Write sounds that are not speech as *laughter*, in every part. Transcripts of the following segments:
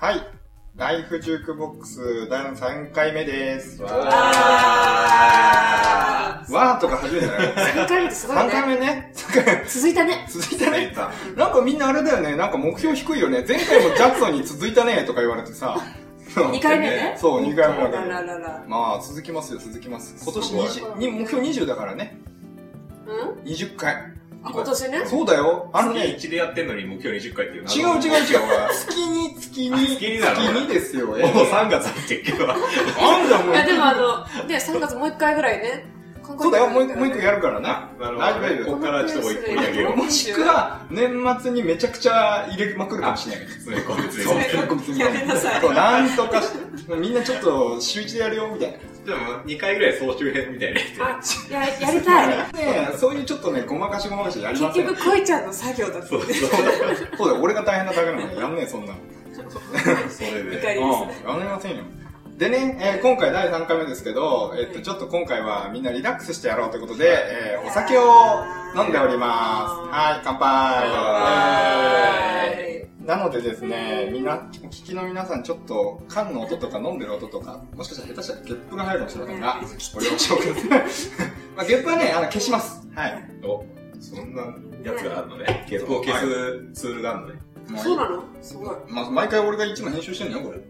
はい。ライフジュークボックス第3回目です。わあーとか初めてだよ。3回目ってすごい3回ね。目ね。3回目続いたね。続いたね。なんかみんなあれだよね。なんか目標低いよね。前回もジャクソンに続いたねとか言われてさ。*laughs* 2回目ね？そう、2回目だけあど。ららら。まあ、続きますよ、続きます。今年すごい20、に目標20だからね。うん？20回。あ、今年ね。そうだよ。あの月ね、1でやってんのに目標20回っていう違う違う違う。月に、月に、月に月にですよ。もう3月入ってっけど。なんだもういや、でもあの、ね、3月もう1回ぐらいね。そうだよ、もう一個、やるからな。大丈夫。ここからちょっと追い上げよう。もしくは、年末にめちゃくちゃ入れまくるかもしれない。詰め込み詰そうめ込み。やめなさいなんとかし、*laughs* みんなちょっと週一でやるよ、みたいな。でも2回ぐらい総集編みたいなやあ、や、やりたい。*laughs* ねえそういうちょっとね、ごまかしごまかしやりません。結局、こいちゃんの作業だった。そうそう。そうだよ、俺が大変なだけなのに、やんねえ、そんなの。それで。二回うん、やめませんよ。でね、えー今回第3回目ですけど、えっと、ちょっと今回はみんなリラックスしてやろうということで、えーお酒を飲んでおります。はい、乾杯。はい。なのでですね、みんな、お聞きの皆さん、ちょっと、缶の音とか飲んでる音とか、もしかしたら下手したらゲップが入るかもしれませんが、ご了承ください。*laughs* まあ、ゲップはね、あの、消します。はい。お、そんなやつがあるのね。ゲップを消すツールがあるのね。もそうなの？すごい。まあ、毎回俺がいつも編集してんのよ、これ。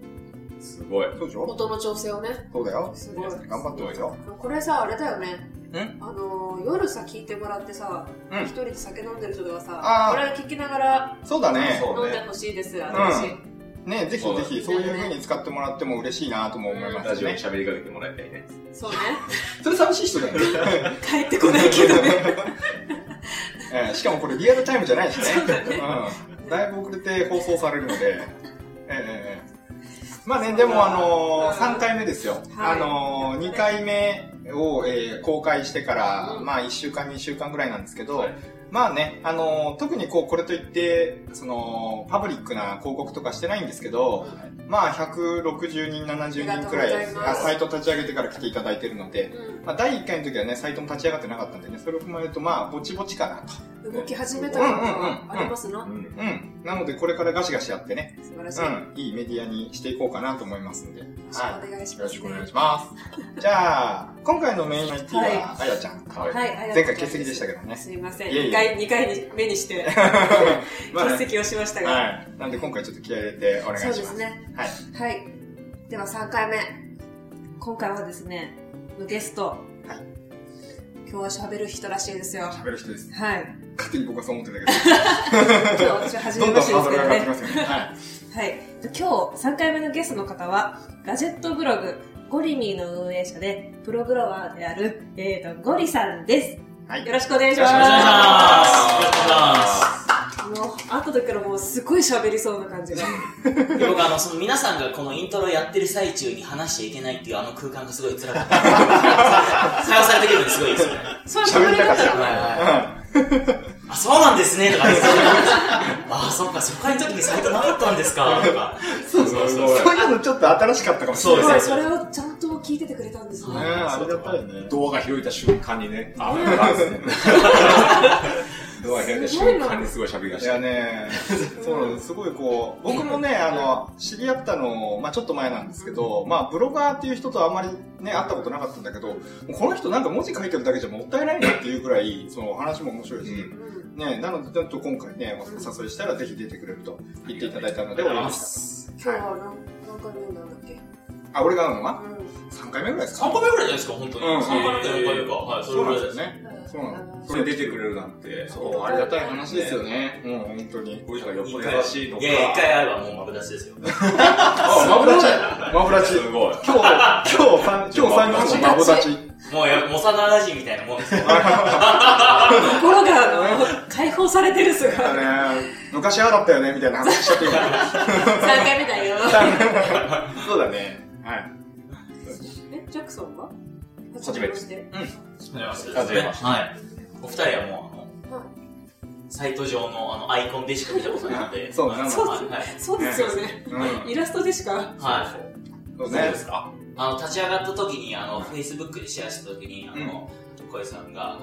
すごい。そうでしょ？音の調整をね。そうだよ。すごい。頑張ってますよ。これさ、あれだよね。んあのー、夜さ、聞いてもらってさ、うん一人で酒飲んでる人とかさこれ聞きながらそうだね。そう飲んでほしいです、私。ね、ぜひぜひ、そういう風に使ってもらっても嬉しいなとも思いますね。ラジオに喋りかけてもらいたいね。そうね。*laughs* それ寂しい人だよね。*laughs* 帰ってこないけどね。*laughs* えーしかもこれリアルタイムじゃないしね。うん。だいぶ遅れて放送されるので。えーえーまあね、でもあのー、3回目ですよ。はい。あのー、2回目を、えー公開してから、うんまあ1週間2週間ぐらいなんですけど、はい。まあね、あのー特にこう、これといって、その、パブリックな広告とかしてないんですけど、まあ160人、70人くらいサイト立ち上げてから来ていただいてるので、うまあ第1回の時はね、サイトも立ち上がってなかったんでね、それを踏まえるとまあ、ぼちぼちかなと。ん動き始めた感がありますなう。ん。うん。なので、これからガシガシやってね、素晴らしい。うん、いいメディアにしていこうかなと思いますんで。よろしくお願いします。よろしくお願いします。*laughs* じゃあ、今回のメイン IT は、はあやちゃん。はい。はい、前回欠席でしたけどねすいません。いえいえ2回、二回に目にして、*laughs* 欠席をしましたが。はい。なんで今回ちょっと気合い入れてお願いします。そうですね。はい。はい。では3回目。今回はですね、ゲスト。はい今日は喋る人らしいですよ。は喋る人です。い。勝手に僕はそう思ってたけ *laughs* 今日私は初ど、どめましてですけどね。はい。はい。今日3回目のゲストの方は、ガジェットブログ、ゴリミーの運営者で、プログラマーである、えーと、ゴリさんです。はい。よろしくお願いします。よろしくお願いしもう、会った時からもうすごい喋りそうな感じが。で僕あの、その皆さんがこのイントロやってる最中に話しちゃいけないっていうあの空間がすごい辛かった。探されてくるのですごいですよね。そう喋りたかったが。あ、そうなんですね、とか言って。あ、そっか、初回の時にサイトなかったんですか、とか。そうそうそう。そういうのちょっと新しかったかもしれない。そうですそれをちゃんと聞いててくれたんですね。ねありがたいね。動画開いた瞬間にね、あ、なんですね。*laughs* 動画開いた瞬間にすごい喋り出いやした。ね、そう、す。ごいこう、僕もね、*laughs* あの、知り合ったの、まあちょっと前なんですけど、まあブロガーっていう人とあんまりね、会ったことなかったんだけど、この人なんか文字書いてるだけじゃもったいないなっていうくらい、その話も面白いし、うん。ね、なのでちょっと今回ね、お誘いしたらぜひ出てくれると言っていただいたので、お呼びし今日は何何回目なんだっけ？た。あ、俺が会うのは？う ?3 回目ぐらいですか？3回目ぐらいじゃないですか、本当に。うん3回目か4回目か。はい、それぐらいですす。なんでよね。ん。そうなのんそれ出てくれるなんて、そう、ありがたい話ですよね。うん、本当に。こういう人がよっぽど優しいのか。いや一回会えばもうマブダチですよ。*laughs* あ、マブダチ？マブダチすごい。今日、今日、今日三人のマブダチ。もうや、モサナラジみたいなもんですよ。心が、あの、解放されてる姿。だね、昔ああだったよね、みたいな話しちゃってるから。*laughs* 3回目だよ。そうだね。はい。え、ジャクソンは初めてして。はじめましてはじめましてはい。お二人はもう、あの、サイト上のあのアイコンでしか見たことないので。*laughs* そうなんだそうですよね。うん。イラストでしか。はい。そうで。すか？あの、立ち上がった時に、あの、Facebook でシェアした時に、あの、小江さんが、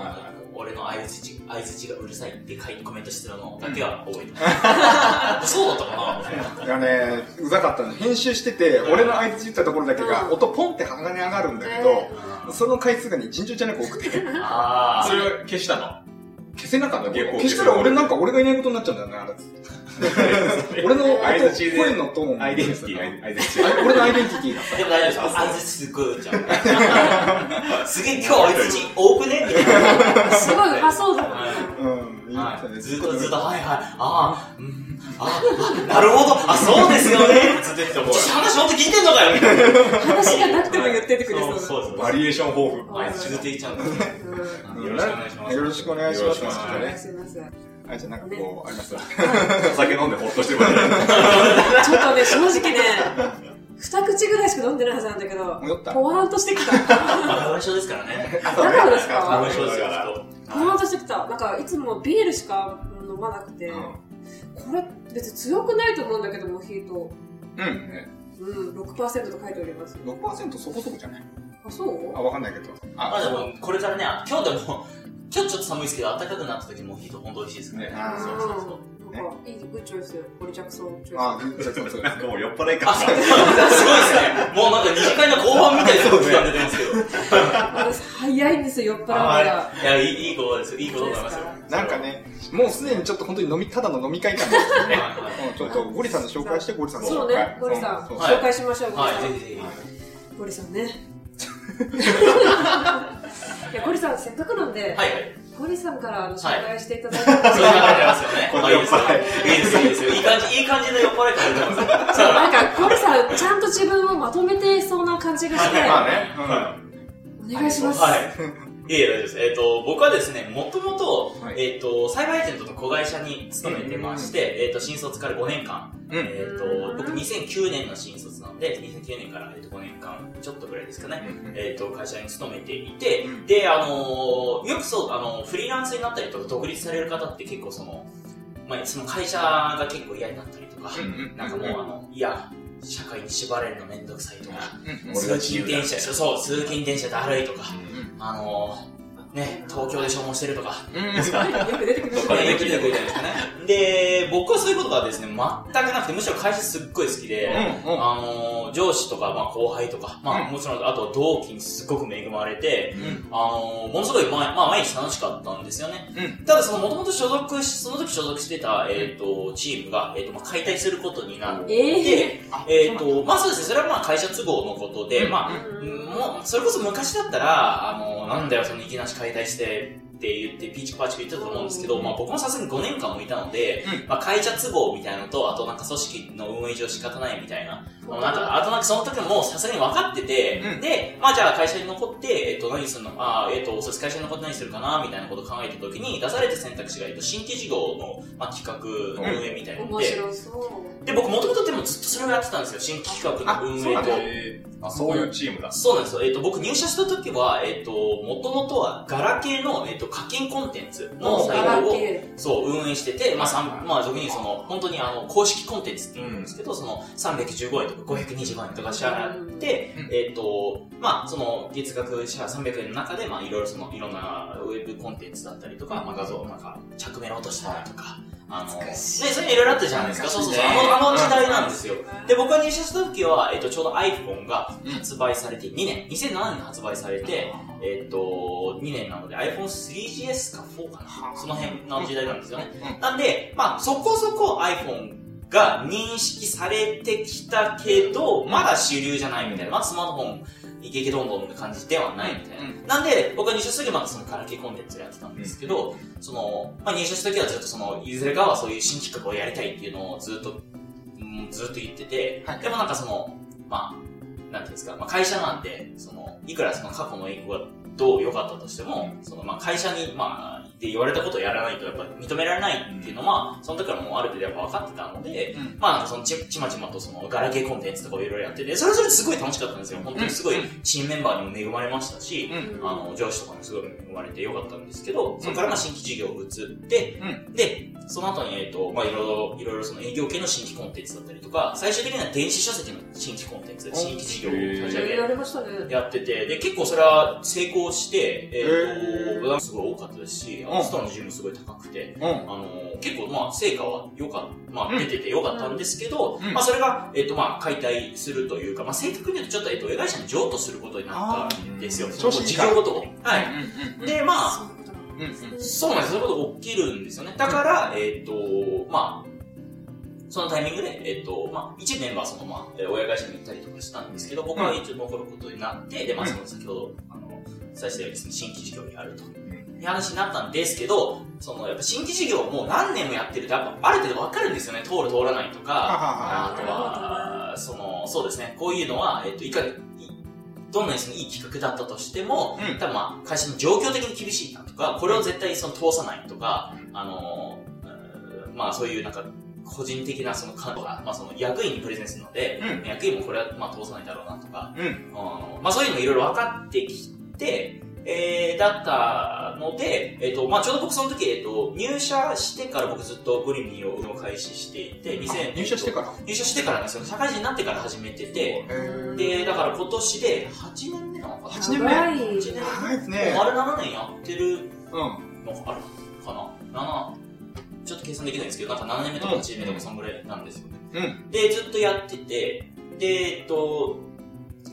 俺の相づち、相づちがうるさいって書いてコメントしてたのだけは覚えてます。*laughs* そうだったかないやね、うざかったの。編集してて、俺の相槌言ったところだけが、うん。音ポンって跳ね上がるんだけど、その回数がね、尋常じゃなく多くて、あそれは消したの？消せなかった。結構消したら俺なんか俺がいないことになっちゃうんだよね、あれ。*laughs* 俺の音、声のトーン。アイデンティティ、アイデンティティ。あ俺のアイデンティティ。がさ。でも大丈夫です。相づちすっごい打っちゃう。すげえ今日相づち多くねみたい。な。すごい。発想だもんね。うん、ずっとずっと、はい。はい、ああ、うん、ああ、なるほど、あ、そうですよね。ずってたもん。話本当聞い。てんのかよみたい。な。話がなくても言っててくれそうそうそうバリエーション豊富。あい。つちゃうんだ。うんうんよろしくお願い。しますよろしくお願い。します。よろしくお願い。しますお願いします。はい、じゃあなんかこう、あります？お酒飲んでほっとしてる *laughs* ちょっとね、正直ね、二口ぐらいしか飲んでないはずなんだけど、ポワーンとしてきた。花粉症ですからね。だからです花か粉症ですよ、ポワーンとしてきた。なんか、いつもビールしか飲まなくて、これ別に強くないと思うんだけど、モヒート。うん。うん、6%と書いております。6%そこそこじゃないあ、そうあ、わかんないけど。まあでも、これからね、今日でも、今日ちょっと寒いですけど、暖かくなった時もヒート本当美味しいですね。そうそうそう。なんか、いい、グッチョイス、ポリジャクソンチョイス。あ、グッチョそうそうなんかもう酔っ払い感あ、すごいですね。もうなんか二次会の後半みたいな空気が出てますけど。*laughs* 私、早いんですよ、酔っ払うのが。いや、いい、いいことですよ。いいことだと思いますよ。なんかね、もうすでにちょっと本当に飲み、ただの飲み会感ですよね。ちょっと、ゴリさんの紹介して、ゴリさんのそう紹介ね、ゴリさん、紹介しましょう、ゴリはい、さん。ぜひぜひ。ゴリさんね。*laughs* いや、ゴリさん、せっかくなんで、はいはい。ゴリさんからあの紹介していただいても、そういう流れますよね。*laughs* このあいいですよ酔っ払い。いいですよ、いいですよ。いい感じ、いい感じの酔っ払い感出てますよ。なんか、ゴリさん、ちゃんと自分をまとめてそうな感じがして、まあね。お願いします。はい。いえいえ、大丈夫です。えっ、と、僕はですね、もともと、はい。えっ、と、サイバーエージェントの子会社に勤めてまして、えっ、と、新卒から5年間、うん。えっ、と、僕2009年の新卒なので、2009年から、えー、と5年間ちょっとぐらいですかね、えっ、と、会社に勤めていて、うん。で、あのーよくそう、あのフリーランスになったりとか、独立される方って結構その、まあ、その会社が結構嫌になったりとか、なんかもう、あの、いや、社会に縛れるのめんどくさいとか、通勤電車、そう、通勤電車だるいとか、うんあのー、ね、東京で消耗してるとか、うん。よく出てく出てくるじゃないですかね。で、僕はそういうことがですね、全くなくて、むしろ会社すっごい好きで、うんうん。あのー、上司とか、まあ、後輩とか、まあ、うん。もちろん、あと同期にすごく恵まれて、うん。あのー、ものすごい、まあ、まあ、毎日楽しかったんですよね。うん。ただ、その、もともと所属し、その時所属してた、えっ、と、チームが、えっ、と、まあ、解体することになって、えあえっ、と、まあそうですね、それはまあ会社都合のことで、うんまあ、ーうん。もう、それこそ昔だったら、あの、なんだよ、そのいきなし解体して、って言って、ピーチパチク言ってたと思うんですけど、まあ僕もさすがに5年間もいたので、うん。まあ会社都合みたいなのと、あとなんか組織の運営上仕方ないみたいな、もうなんか、あとなんかその時ももうさすがに分かってて、うん。で、まあじゃあ会社に残って、えっ、と何するのあーえっ、と、そうです、会社に残って何するかなみたいなことを考えた時に、出された選択肢が、えっと、新規事業の、まあ、企画の運営みたいなの面で、白そう。で、僕もともとでもずっとそれをやってたんですよ。新規企画の運営と。えーあ、そういうチームだ。そうなんですよ。えっ、と、僕入社した時は、えっ、と、もともとはガラケーの、えっ、と、課金コンテンツのサイトを、ケそう、運営してて、まあ、さんまあ、俗にその、本当にあの、公式コンテンツって言うんですけど、その、315円とか525円とか支払って、うんえっ、と、まあ、その、月額支払300円の中で、まあ、いろいろその、いろんなウェブコンテンツだったりとか、まあ、画像、なんか、着メロ落としたりとか、あの、ね、そういろいろあったじゃないですか。そうそうそう。あの、あの時代なんですよ。で、僕が入社した時は、えっと、ちょうど iPhone が発売されて2年、2007年に発売されて、えっと、2年なので iPhone3GS か4かな。その辺の時代なんですよね。なんで、まあ、そこそこ iPhone が認識されてきたけど、まだ主流じゃないみたいな。まだスマートフォン、イケイケどんどんな感じではないみたいな。うん。なんで、僕は入社した時はまだそのガラケーコンテンツをやってたんですけど、その、まあ、入社した時はずっとその、いずれかはそういう新企画をやりたいっていうのをずっと、うん、ずっと言ってて、はい。でもなんかその、まあ、なんていうんですか、まあ、会社なんで、その、いくらその過去の栄光がどう良かったとしても、その、まあ、会社に、まあ、って言われたことをやらないとやっぱり認められないっていうのは、その時からもうある程度やっぱ分かってたので、うん。まあなんかそのちちまちまとそのガラケーコンテンツとかをいろいろやってて、それぞれすごい楽しかったんですよ。本当にすごいチームメンバーにも恵まれましたし、うん。あの、上司とかもすごい恵まれてよかったんですけど、そこからまあ新規事業を移って、うで、その後に、えっ、と、まあいろいろ、いろいろその営業系の新規コンテンツだったりとか、最終的には電子書籍の新規コンテンツ、新規事業を立ち上げやりましたね。やってて、で、結構それは成功強して、えへー、ーと、すごい多かったですし、あうんのストの順もすごい高くて、うん。あの結構まあ成果は良かった、まうんあ出てて良かったんですけど、うんまあそれが、えっ、とまあ解体するというか、まあ正確に言うとちょっと、えっ、と、親会社に譲渡することになったんですよ。ーその事業ごとを。はい。うん。で、まあ、そうんうん。うん。そうなんです。そういうことが起きるんですよね。だから、えっ、と、まあ、そのタイミングで、えっ、と、まあ、一部メンバーそのまま、えー親会社に行ったりとかしたんですけど、僕は一応残ることになって、で、まあ、その先ほど、あの、最初でですね、新規事業をやると。いう話になったんですけど、その、やっぱ新規事業をもう何年もやってると、やっぱある程度わかるんですよね。通る通らないとか、はあとは、その、そうですね、こういうのは、えっ、と、いかに、いどんなにそのいい企画だったとしても、うん。多分まあ、会社の状況的に厳しいなとか、これを絶対その通さないとか、あのまあそういうなんか、個人的なその感度が、まあその役員にプレゼンするので、うん。役員もこれはまあ通さないだろうなとか、うん。うん。まあそういうのもいろいろ分かってきて、えー、だったので、えっ、と、まあちょうど僕その時、えっ、と、入社してから僕ずっとグリミーを運用開始していて、2000入社してから？入社してからなんですよ。社会人になってから始めてて、へで、だから今年で8年目なのかな？8年目長い8年長いです目。ね。丸7年やってるうん。のあるかな ?7、ちょっと計算できないんですけど、なんか7年目とか8年目とかそんぐらいなんですよね。うん。で、ずっとやってて、で、えっと、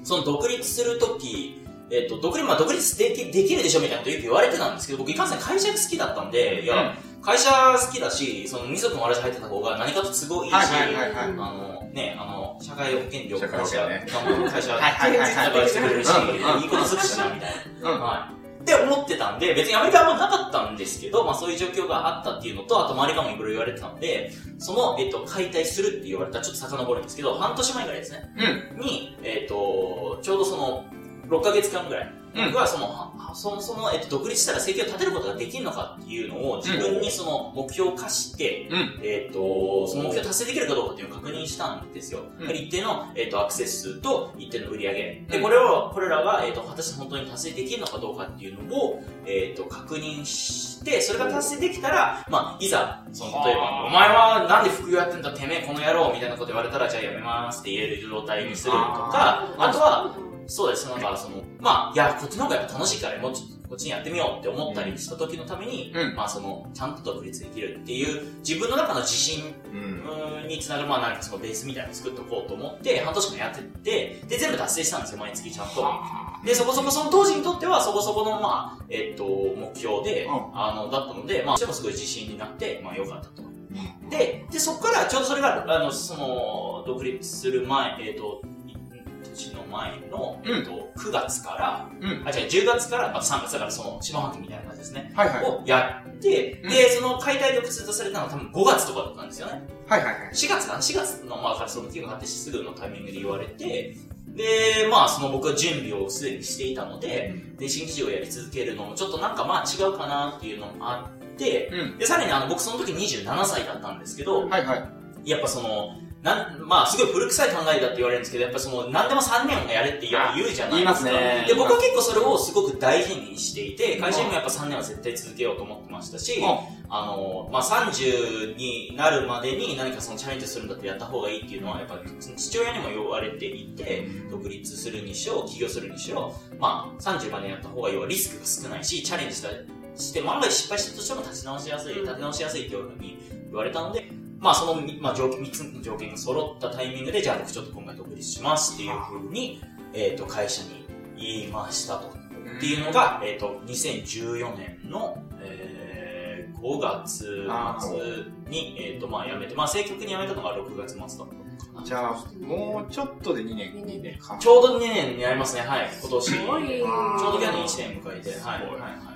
その独立するとき、えっと、独立、まあ、独立できできるでしょみたいなことよく言われてたんですけど、僕いかんせん会社が好きだったんで、いや、会社好きだし、その二足のわらじ入ってた方が何かと都合いいし、あの、ね、あの、社会保険料、社会保険ね会社、会社、はいはいはいはい働かしてくれるし、うんうんいいことするしな、みたいな。うん。はい。って思ってたんで、別にアメリカはあんまなかったんですけど、まあそういう状況があったっていうのと、あと周りからもいろいろ言われてたので、その、えっと、解体するって言われたらちょっと遡るんですけど、半年前ぐらいですね。うん。に、えっと、ちょうどその、6ヶ月間ぐらい、うん。僕はその、はそもそも、えっと、独立したら生計を立てることができるのかっていうのを自分にその目標を課して、うん。えっ、と、その目標達成できるかどうかっていうのを確認したんですよ。うん。一定の、えっとアクセス数と一定の売り上げ。で、うん。これを、これらが、えっ、と、果たして本当に達成できるのかどうかっていうのを、えっ、と、確認して、それが達成できたら、まあ、いざ、その、例えば、お前はなんで副業やってんだ、てめえこの野郎みたいなこと言われたら、じゃあやめますって言える状態にするとか、あとは、そうです。なんか、その、まあ、いや、こっちの方がやっぱ楽しいから、もうちょっとこっちにやってみようって思ったりした時のために、うんまあ、その、ちゃんと独立できるっていう、自分の中の自信うん。につながる、まあ、なんかそのベースみたいなのを作っておこうと思って、半年間やってって、で、全部達成したんですよ、毎月ちゃんと。で、そこそこその当時にとっては、そこそこの、まあ、えっと、目標で、うんあの、だったので、まあ、してもすごい自信になって、まあ、良かったと。で、で、そこから、ちょうどそれが、あの、その、独立する前、えっ、と、い年の前の、えっ、と、9月から、うん。あ、違う、10月から、まあ、3月だから、その、下半期みたいな感じですね。はいはい。をやって、うんで、その解体独立とされたのは多分5月とかだったんですよね。はいはいはい。4月かな ?4 月の、まあ、その期限があってすぐのタイミングで言われて、で、まあ、その僕は準備をすでにしていたので、で、新規事業をやり続けるのもちょっとなんかまあ違うかなっていうのもあって、うん。で、さらにあの、僕その時27歳だったんですけど、はいはい。やっぱその、なん、まあ、すごい古臭い考えだって言われるんですけど、やっぱその、何でも3年やれって言うじゃないですか。言いますね。で、僕は結構それをすごく大事にしていて、会社にもやっぱ3年は絶対続けようと思ってましたし、あの、まあ、30になるまでに何かそのチャレンジするんだってやった方がいいっていうのは、やっぱ父親にも言われていて、独立するにしろ、起業するにしろ、まあ、30までやった方が要はリスクが少ないし、チャレンジしたして、万が一失敗したとしても立ち直しやすい、立て直しやすいっていうふうに言われたので、まあ、その、まあ、条件、3つの条件が揃ったタイミングで、じゃあ僕ちょっと今回独立しますっていうふうに、えっ、と、会社に言いましたと。っていうのが、えっ、と、2014年の、えー、5月末に、えっ、と、まあ、辞めて、まあ、正確に辞めたのが6月末だったのかな。じゃあ、もうちょっとで2年。2年か。ちょうど2年になりますね、はい、今年。ちょ。うど去年1年迎えて、はい、はい、はい。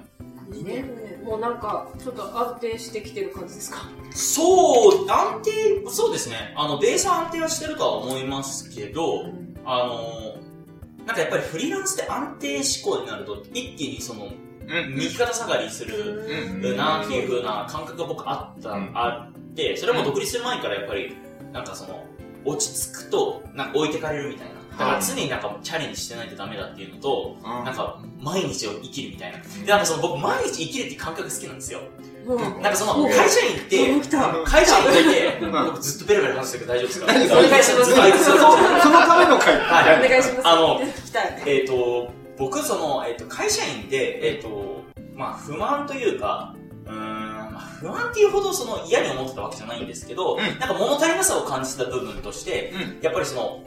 2年もうなんか、ちょっと安定してきてる感じですか？そう、安定、そうですね。あの、ベースは安定はしてるとは思いますけど、あの、なんかやっぱりフリーランスで安定志向になると、一気にその、うん。右肩下がりするうん。なっていう風な感覚が僕あった、うんあって、それはもう独立する前からやっぱり、なんかその、落ち着くと、なんか置いてかれるみたいな。だから常になんかチャレンジしてないとダメだっていうのと、なんか毎日を生きるみたいな。で、なんかその僕毎日生きるっていう感覚好きなんですよ。なんかその会社員行って。会社員行って、うん僕ずっとベラベラ話してるけど大丈夫ですか？何そのそのための会。はいお願いします。あの。えっ、と、僕、その、えっ、と、会社員で、えっ、と、まあ、不満というか、うーん、まあ、不安っていうほどその嫌に思ってたわけじゃないんですけど、うんなんか物足りなさを感じてた部分として、うんやっぱりその、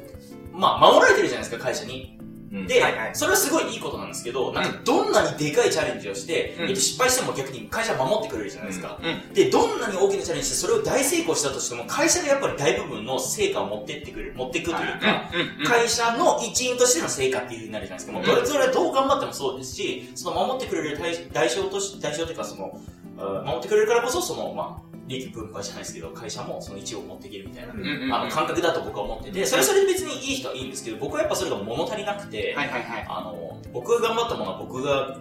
まあ、守られてるじゃないですか、会社に。うんで、はいはいそれはすごいいいことなんですけど、なんかどんなにでかいチャレンジをして、うんえっと、失敗しても逆に会社は守ってくれるじゃないですか。うん。で、どんなに大きなチャレンジしてそれを大成功したとしても、会社がやっぱり大部分の成果を持ってってくれる、持っていくというか、うん。会社の一員としての成果っていう風になるじゃないですか。もうどれぞれどう頑張ってもそうですし、その守ってくれる代代償とし、代償というかその、うん守ってくれるからこそ、その、まあ、利益分配じゃないですけど、会社もその一を持っていけるみたいな、うんうんあの、感覚だと僕は思ってて、それはそれで別にいい人はいいんですけど、僕はやっぱそれが物足りなくて、はいはいはい。あの、僕が頑張ったものは僕が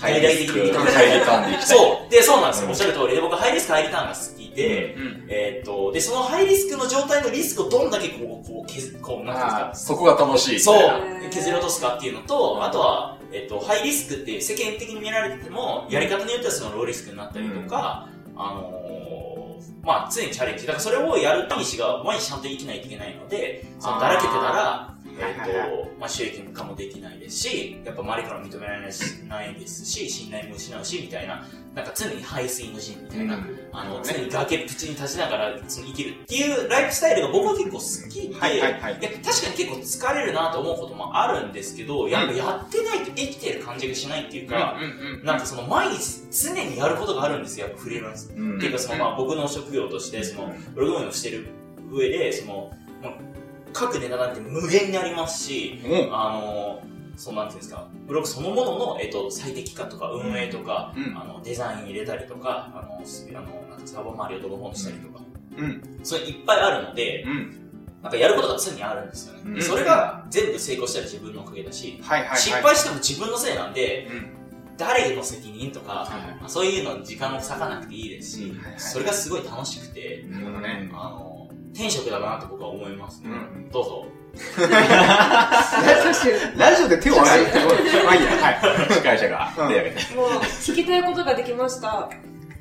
ハイリスク、ハハイリターンでいきたい。そう。で、そうなんですよ。うんおっしゃる通りで、僕はハイリスク、ハイリターンが好きで、うん。えーっと、で、そのハイリスクの状態のリスクをどんだけこう、こう、削、こう、なんていうんですか？そこが楽しい。そう削り落とすかっていうのと、あとは、えっと、ハイリスクって世間的に見られてても、やり方によってはそのローリスクになったりとか、あのーまあ、常にチャレンジ。だからそれをやるためにが毎日ちゃんと生きないといけないので、そのだらけてたら、えっと、まあ、収益化もできないですし、やっぱ周りから認められないですし、信頼も失うし、みたいな、なんか常に排水の陣みたいな、あの、常に崖っぷちに立ちながらその生きるっていうライフスタイルが僕は結構好きで、はいはいはい。確かに結構疲れるなと思うこともあるんですけど、やっぱやってないと生きてる感じがしないっていうか、うんうんなんかその毎日常にやることがあるんですよ、やっぱフリーランス。うん。っていうかそのまあ僕の職業として、そのブログ運営をしてる上で、その、まあ、各ネタなんて無限にありますし、うん。あの、そうなんていうんですか、ブログそのものの、えっと、最適化とか運営とか、うんあの、デザイン入れたりとか、あの、すあのなんかサーバー周りをドローンしたりとか、うん。それいっぱいあるので、うん。なんかやることが常にあるんですよね。うんそれが全部成功したら自分のおかげだし、はいはいはい。失敗しても自分のせいなんで、うん。誰の責任とか、はいまあそういうのに時間を割かなくていいですし、うんはいはいそれがすごい楽しくて、なるほどねあの、天職だなと僕は思いますね。うんどうぞ。*laughs* ラジオで手を挙げてまあいいや。はい。司会者が手を挙げて。もう、聞きたいことができました。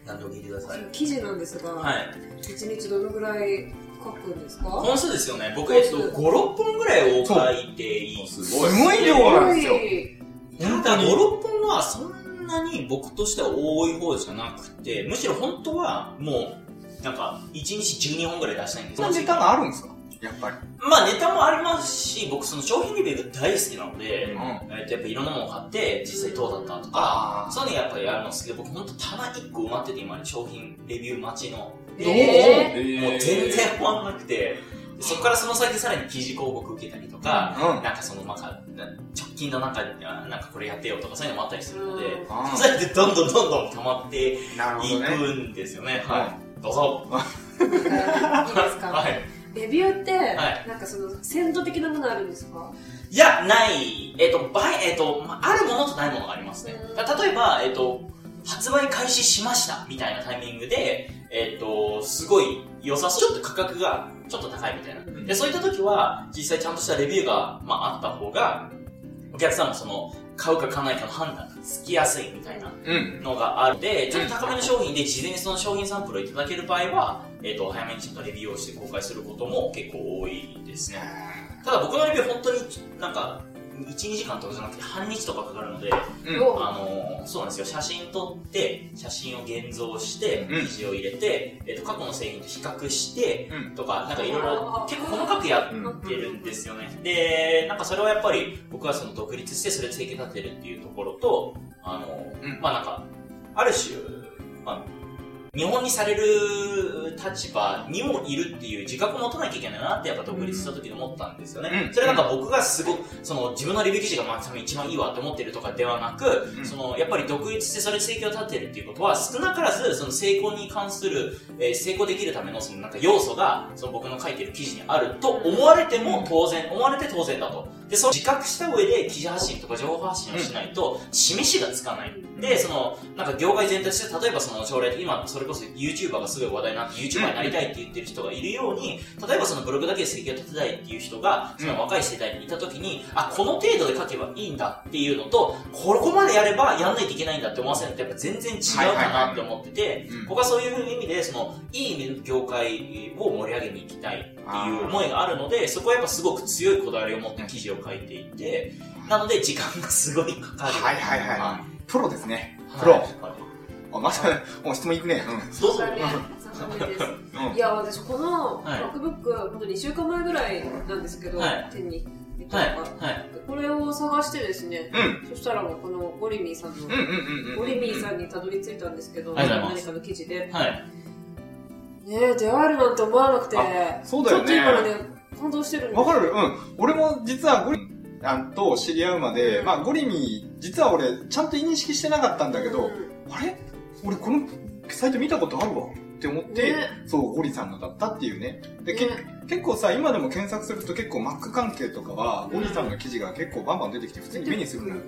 何でも聞いてください。記事なんですが、はい。一日どのぐらい書くんですか？本数ですよね。僕、えっと、5、6本ぐらいを書いていい。すすごい量なんですよ。本当は5、6本はそんなに僕としては多い方じゃなくて、むしろ本当はもう、なんか、1日12本ぐらい出したいんですそんなネタがあるんですか？やっぱり。まあネタもありますし、僕その商品レビューが大好きなので、うん。えっとやっぱいろんなものを買って、実際どうだったとか、あそういうのやっぱりやるの好きで、僕ほんと棚1個埋まってて今商品レビュー待ちの、ええもう全然終わんなくて、でそこからその先さらに記事広告受けたりとか、うん。なんかその、なんか、な直近のなんか、あなんかこれやってよとかそういうのもあったりするので、あそうやってどんどんどんどん溜まってい。くんですよね。はい。どうぞ。いいですか、はい。レビューって、はいなんかその、鮮度的なものあるんですか？いや、ない。えっ、と、ばい、えっ、と、まあ、あるものとないものがありますね。うん例えば、えっ、と、発売開始しましたみたいなタイミングで、えっ、と、すごい良さそう。ちょっと価格がちょっと高いみたいな。で、そういった時は、実際ちゃんとしたレビューが、まあ、あった方が、お客さんもその、買うか買わないかの判断がつきやすいみたいなうん。のがあるので、ちょっと高めの商品で事前にその商品サンプルをいただける場合は、えっ、と、早めにちょっとレビューをして公開することも結構多いですね。ただ僕のレビュー本当になんか、1、2時間とかじゃなくて半日とかかかるので、うん。おあのーそうなんですよ。写真撮って、写真を現像して、うん記事を入れて、えっ、と、過去の製品と比較して、うんとか、なんかいろいろ結構細かくやってるんですよね。で、なんかそれはやっぱり僕はその独立してそれ生計立てるっていうところと、あのまあなんか、ある種、まあ、見本にされる立場にもいるっていう自覚を持たなきゃいけないなってやっぱ独立した時に思ったんですよね。うんそれなんか僕がすごく、その自分のレビュー記事がまあ多分一番いいわって思ってるとかではなく、うんそのやっぱり独立してそれで生計を立てるっていうことは少なからずその成功に関する、えー成功できるためのそのなんか要素がその僕の書いてる記事にあると思われても当然、思われて当然だと。で、その自覚した上で記事発信とか情報発信をしないと示しがつかない。で、その、なんか業界全体として、例えばその将来今、それこそ YouTuber がすごい話題になって YouTuber になりたいって言ってる人がいるように、例えばそのブログだけで生計を立てたいっていう人が、その若い世代にいた時に、あ、この程度で書けばいいんだっていうのと、ここまでやればやんないといけないんだって思わせるのってやっぱ全然違うかなって思ってて、うん僕はそういう意味で、その、いい意味の業界を盛り上げに行きたい。いう思いがあるので、そこはやっぱすごく強いこだわりを持って記事を書いていて、なので時間がすごいかかる。はいはいはいはプロですね。い。プロ。はいあ、まさもう質問いくね。どうぞ。ねそうですうん。うんいや、私このはい MacBook、本当に2週間前ぐらいなんですけど、はい手に入れたはい。のが、はい。これを探してですね、うん。そしたらもうこのゴリミーさんの、うんうんうんうん。ゴリミーさんにたどり着いたんですけど、何かの記事で、はい。ねえ、出会えるなんて思わなくて、そうだよねちょっと今ね、感動してるんですわかるうん。俺も実はゴリあんと知り合うまで、まあゴリミ、実は俺ちゃんと認識してなかったんだけど、うんあれ？俺このサイト見たことあるわって思って、ねそう、ゴリさんのだったっていうね。で、けね結構さ、今でも検索すると結構 Mac 関係とかは、ゴリさんの記事が結構バンバン出てきて普通に目にするのよ。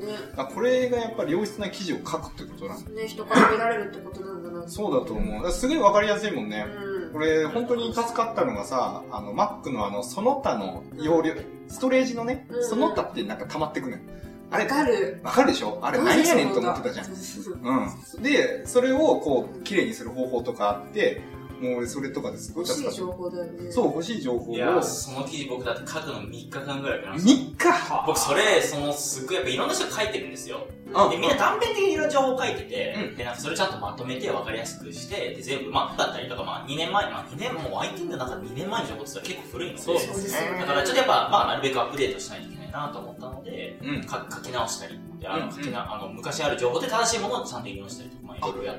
これがやっぱり良質な記事を書くってことなんだ。ね、人から見られるってことなんだな。そうだと思う。すごいわかりやすいもんね。うん。これ、本当に助かったのがさ、あの、Mac のあの、その他の容量、ストレージのねうん、その他ってなんか溜まってくのよ。あれ、わかる。わかるでしょ？あれ何やねんと思ってたじゃん。そうん。で、それをこう、綺麗にする方法とかあって、もう俺それとかですごい助かった。欲しい情報だよね。そう、欲しい情報を。いや、その記事僕だって書くの3日間ぐらいかかりま3した。日？僕それ、そのすっごいやっぱいろんな人が書いてるんですよ。あで、みんな断片的にいろんな情報を書いてて、うんで、なんかそれちゃんとまとめて分かりやすくして、で、全部、まあ、だったりとか、まあ、2年前、まあ、2年、もう IT の中で2年前の情報って言ったら結構古いので、そうそうですよねだからちょっとやっぱ、まあ、なるべくアップデートしないといけないなと思ったので、うん。か書き直したり、であうんの書きなあの昔ある情報で正しいものをちゃんと引用したりとか、まあ、いろいろやっ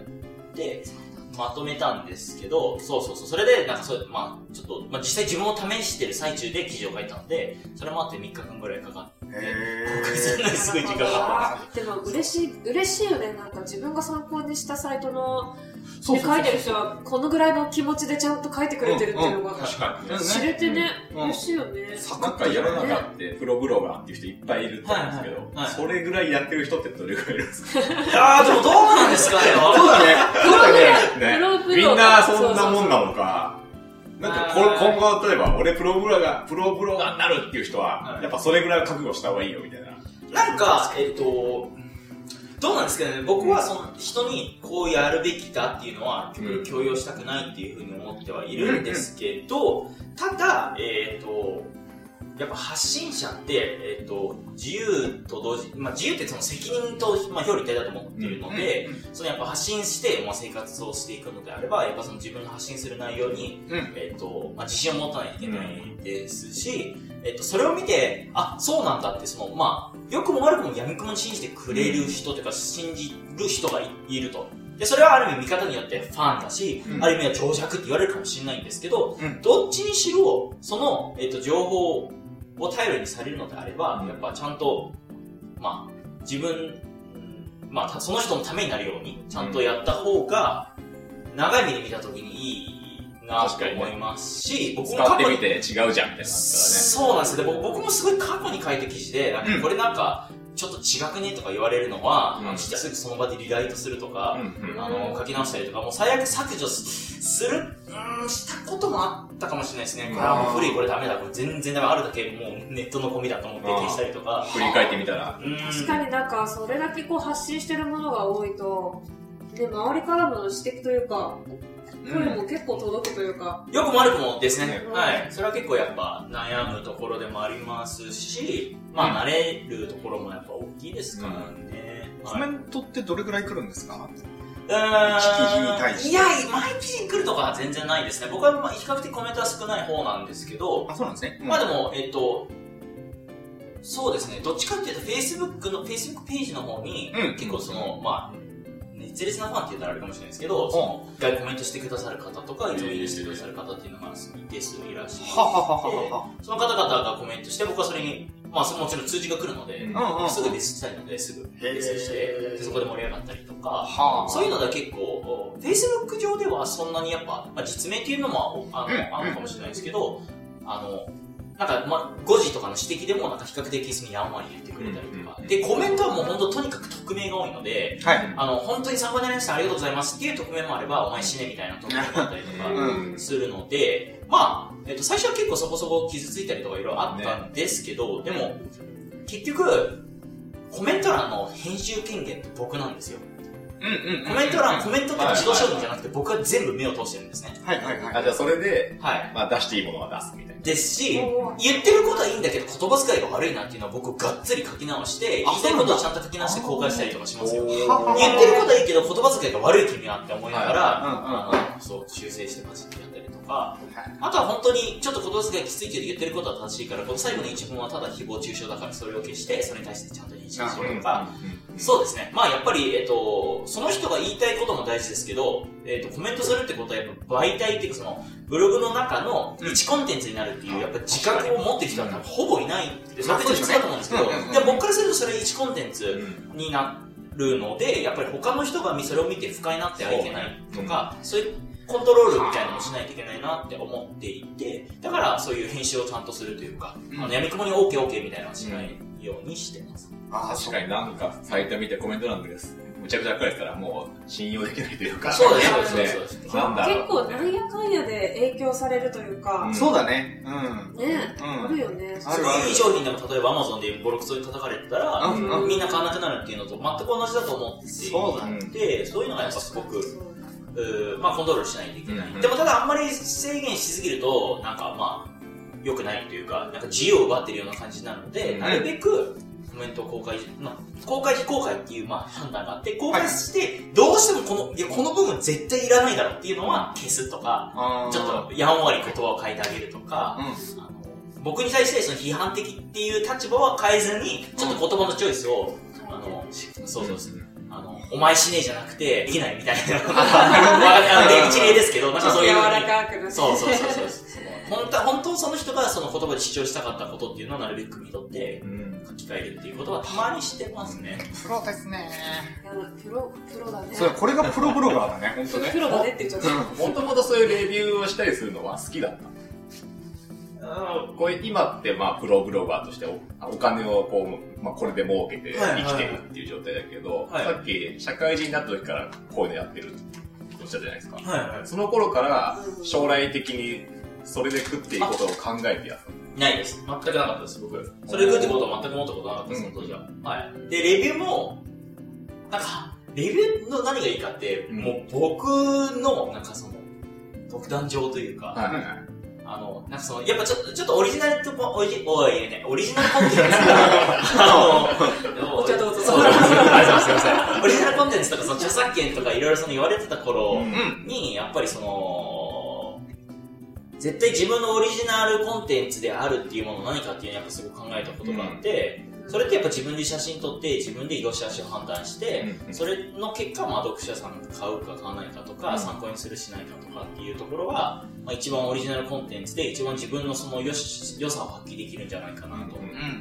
て、まとめたんですけど、そうそうそう、それで、なんかそう、まあ、ちょっと、まあ、実際自分を試してる最中で記事を書いたので、それもあって3日間ぐらいかかって、へ公開するのにすごい時間がかかったんですでも嬉しい、嬉しいよね。なんか自分が参考にしたサイトの、そうそうそうで書いてる人はこのぐらいの気持ちでちゃんと書いてくれてるっていうのが、確かにね。知れてね、うん。嬉しいよね。なんか世の中ってプロブロガーっていう人いっぱいいると思うんですけど、はいはいはい。それぐらいやってる人ってどれぐらいいるんですか？いやー、でもどうなんですかね。そうだね。そうだね。ねプロブロガー。みんなそんなもんなのか、なんか今後例えば俺プロブロガー、プロブロガーになるっていう人はは、い。やっぱそれぐらいは覚悟した方がいいよみたいな。なんか、えっと、どうなんですかね。僕はその人にこうやるべきだっていうのは、うん。強要したくないっていうふうに思ってはいるんですけど、ただ、えっと、やっぱ発信者って、えっと、自由と同時、まあ自由ってその責任と、まあ表裏一体だと思っているので、そのやっぱ発信して、まあ、生活をしていくのであれば、やっぱその自分の発信する内容に、うん。えっ、と、まあ、自信を持たないといけないですし、えっ、と、それを見て、あ、そうなんだって、その、まあ、良くも悪くも闇雲に信じてくれる人というか、信じる人がいいると。で、それはある意味見方によってファンだし、うん。ある意味は情弱って言われるかもしれないんですけど、うん。どっちにしろ、その、えっ、と、情報を頼りにされるのであれば、うん。やっぱちゃんと、まあ、自分、うんまあ、たその人のためになるように、ちゃんとやった方が、長い目で見たときにいいなと思いますし、僕も使って過去にみて違うじゃんってなったらね。そうなんですよ。で僕僕もすごい過去に書いた記事で、なんかこれなんか、ちょっと違くねとか言われるのは、うんすぐその場でリライトするとか、うんうんあの、書き直したりとか、もう最悪削除すする、うーん、したこともあったかもしれないですね。これはもう古い、これダメだ、これ全然ダメ、あるだけもうネットのゴミだと思って消したりとか。振り返ってみたら、確かになんか、それだけこう発信してるものが多いと、で、周りからの指摘というか、声も結構届くというか、よくも悪くもですねね。はい。それは結構やっぱ悩むところでもありますし、まあ慣れるところもやっぱ大きいですからね。コメントってどれぐらい来るんですか？うーん記事に対していや、毎記事に来るとかは全然ないですね。僕はまあ比較的コメントは少ない方なんですけど、あ、そうなんですね。まあでも、えっと、そうですね。どっちかっていうと、Facebook の、Facebook ページの方に、うん結構その、まあ、熱烈なファンって言ったらあれかもしれないですけど、その、一回コメントしてくださる方とか、いつもいいねしてくださる方っていうのが一定数いらっしゃって、その方々がコメントして、僕はそれに、まあ、そもちろん通知が来るので、うんうんうん。すぐディスしたいので、すぐディスして、でそこで盛り上がったりとか、はあ。そういうのでは結構、Facebook 上ではそんなにやっぱ、まあ、実名っていうのもあうん。の、あるのかもしれないですけど、あの、なんか、まあ、5時とかの指摘でもなんか比較的そのやんわり言ってくれたりとか、うんで、コメントはもう本当とにかく匿名が多いので、はい。あの、本当に参考になりました、ありがとうございますっていう匿名もあれば、お前死ねみたいな匿名もあったりとか、うんするので、まあ、えっと、最初は結構そこそこ傷ついたりとかいろいろあったんですけど、でも、結局、コメント欄の編集権限って僕なんですよ。うんうん。コメント欄、コメントって自動承認じゃなくて、僕は全部目を通してるんですね。はいはいはい。あ、じゃあそれで、はい。まあ出していいものは出すみたいな。ですし言ってることはいいんだけど、言葉遣いが悪いなっていうのは僕がっつり書き直して、言いたいことをちゃんと書き直して公開したりとかしますよ。言ってることはいいけど、言葉遣いが悪い君はって思いながら、うんうんうんあのそう、修正してますってやったりとか、あとは本当にちょっと言葉遣いきついけど言ってることは正しいから、この最後の一文はただ誹謗中傷だからそれを消して、それに対してちゃんと認識しようとか、そうですね。まあやっぱり、えっと、その人が言いたいことも大事ですけど、えっと、コメントするってことはやっぱ媒体っていうかその、ブログの中の一コンテンツになるっていう、やっぱ自覚を持ってる人はほぼいないんで、それって普通だと思うんですけど、でも僕からするとそれ一コンテンツになるので、やっぱり他の人がそれを見て不快になってはいけないとか、そういうコントロールみたいなのをしないといけないなって思っていて、だからそういう編集をちゃんとするというか、あの、やみくもに OKOK みたいなのをしないようにしてます。あ確かになんかサイト見てコメント欄です。むちゃくちゃ書かれてたらもう信用できないというか。そうです、そうです、ねそうです。なんだろう結構なんやかんやで影響されるというかうん、そうだね。うん。ね、うんあるよね。あるいい商品でも例えば Amazon でボロクソに叩かれてたら、うんうんみんな買わなくなるっていうのと全く同じだと思ってそうだねそういうのがやっぱすごく、うーまあコントロールしないといけない。うんでもただあんまり制限しすぎると、なんかまあ、良くないというか、なんか自由を奪ってるような感じになるので、うんなるべくコメントを公開、まあ、公開非公開っていうまあ判断があって、公開して、どうしてもこの、いや、この部分絶対いらないだろうっていうのは消すとか、ちょっとやんわり言葉を変えてあげるとか、うん。あの僕に対してその批判的っていう立場は変えずに、ちょっと言葉のチョイスを、あの、そうそうそう。あの、お前しねえじゃなくて、できないみたいな。*laughs* わかんないあのね一例ですけど、なんかそういう柔ふうに。らかくなって。そうそうそうそう。本当は、本当その人がその言葉で主張したかったことっていうのをなるべく汲み取ってうん書き換えるっていうことはたまにしてますね。プロですね。プロ、プロだね。それ、これがプロブロガーだね、ほんとね。プロだねって言っちゃった。もともとそういうレビューをしたりするのは好きだった。これ今ってまあプロブロガーとしておお金をこう、まあ、これで儲けて生きてるっていう状態だけど、はいさっき社会人になった時からこういうのやってるっておっしゃったじゃないですか。はいはその頃からうん将来的にそれで食っていくことを考えてやった。い。ないです。全くなかったです、僕。それ食うってことは全く思ったことなかったです、その当時は。はい。で、レビューも、なんか、レビューの何がいいかって、うんもう僕の、なんかその、独断上というか、はいあの、なんかその、やっぱちょっと、ちょっとオリジナルとこ、オリジ、おい、ね、オリジナルコンテンツ *laughs* あの、お茶どうぞそうです。ありがとうございます。*laughs* オリジナルコンテンツとか、その著作権とかいろいろその言われてた頃うんに、やっぱりその、絶対自分のオリジナルコンテンツであるっていうもの何かっていうのをやっぱすごく考えたことがあって、それってやっぱ自分で写真撮って、自分で良し悪しを判断して、うんそれの結果、まあ、読者さんが買うか買わないかとか、うん。参考にするしないかとかっていうところは、まあ、一番オリジナルコンテンツで一番自分のその良し、良さを発揮できるんじゃないかなと。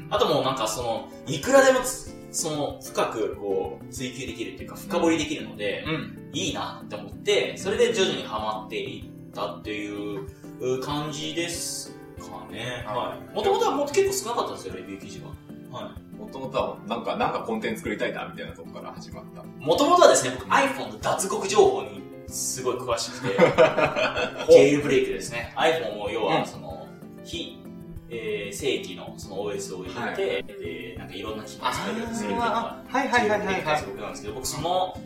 あともうなんかその、いくらでもつその、深くこう、追求できるっていうか、深掘りできるので、うん。いいなって思って、それで徐々にハマっていったっていうう感じですかね。はい。もともとはもっと結構少なかったんですよ、レビュー記事が。はい。もともとはなんか、なんかコンテンツ作りたいなみたいなとこから始まった。もともとはですね、僕 iPhone の脱獄情報にすごい詳しくて、*laughs* ジェイルブレイクですね。iPhone を要うんはその、非、えー、正規のその OS を入れて、で、なんかいろんな機能を使えるようにするのはいはいはいはいはい Jailbreak 脱獄なんですけど、僕その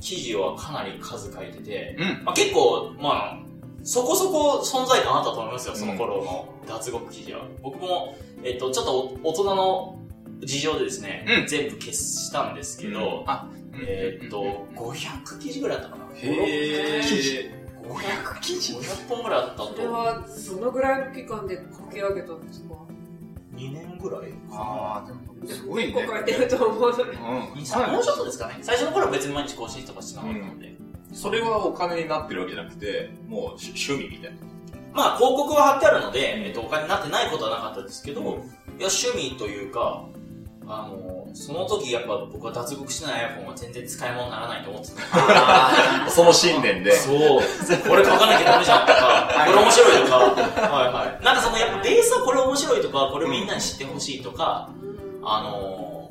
記事はかなり数書いてて、うん。まあ、結構、まあ、そこそこ存在感あったと思いますよ、その頃の脱獄記事は。僕も、えっと、ちょっとお大人の事情でですね、うん全部消したんですけど、あ、えーっと、500記事ぐらいあったかな。へ記ー。500記事500本ぐらいあったと。それは、どのぐらいの期間で書き上げたんですか？2年ぐらいああ、でも、すごいね。結構書いてると思うので。うん。もうちょっとですかね。最初の頃は別に毎日更新とかしてなかったので。それはお金になってるわけじゃなくて、もう趣趣味みたいな。まあ、広告は貼ってあるので、えっと、お金になってないことはなかったですけど、いや、趣味というか、あの、その時やっぱ僕は脱獄しない iPhone は全然使い物にならないと思ってた。*laughs* その信念で。そう。これ書かなきゃダメじゃんとか、これ面白いとか、はいはい。なんかそのやっぱベースはこれ面白いとか、これみんなに知ってほしいとか、あの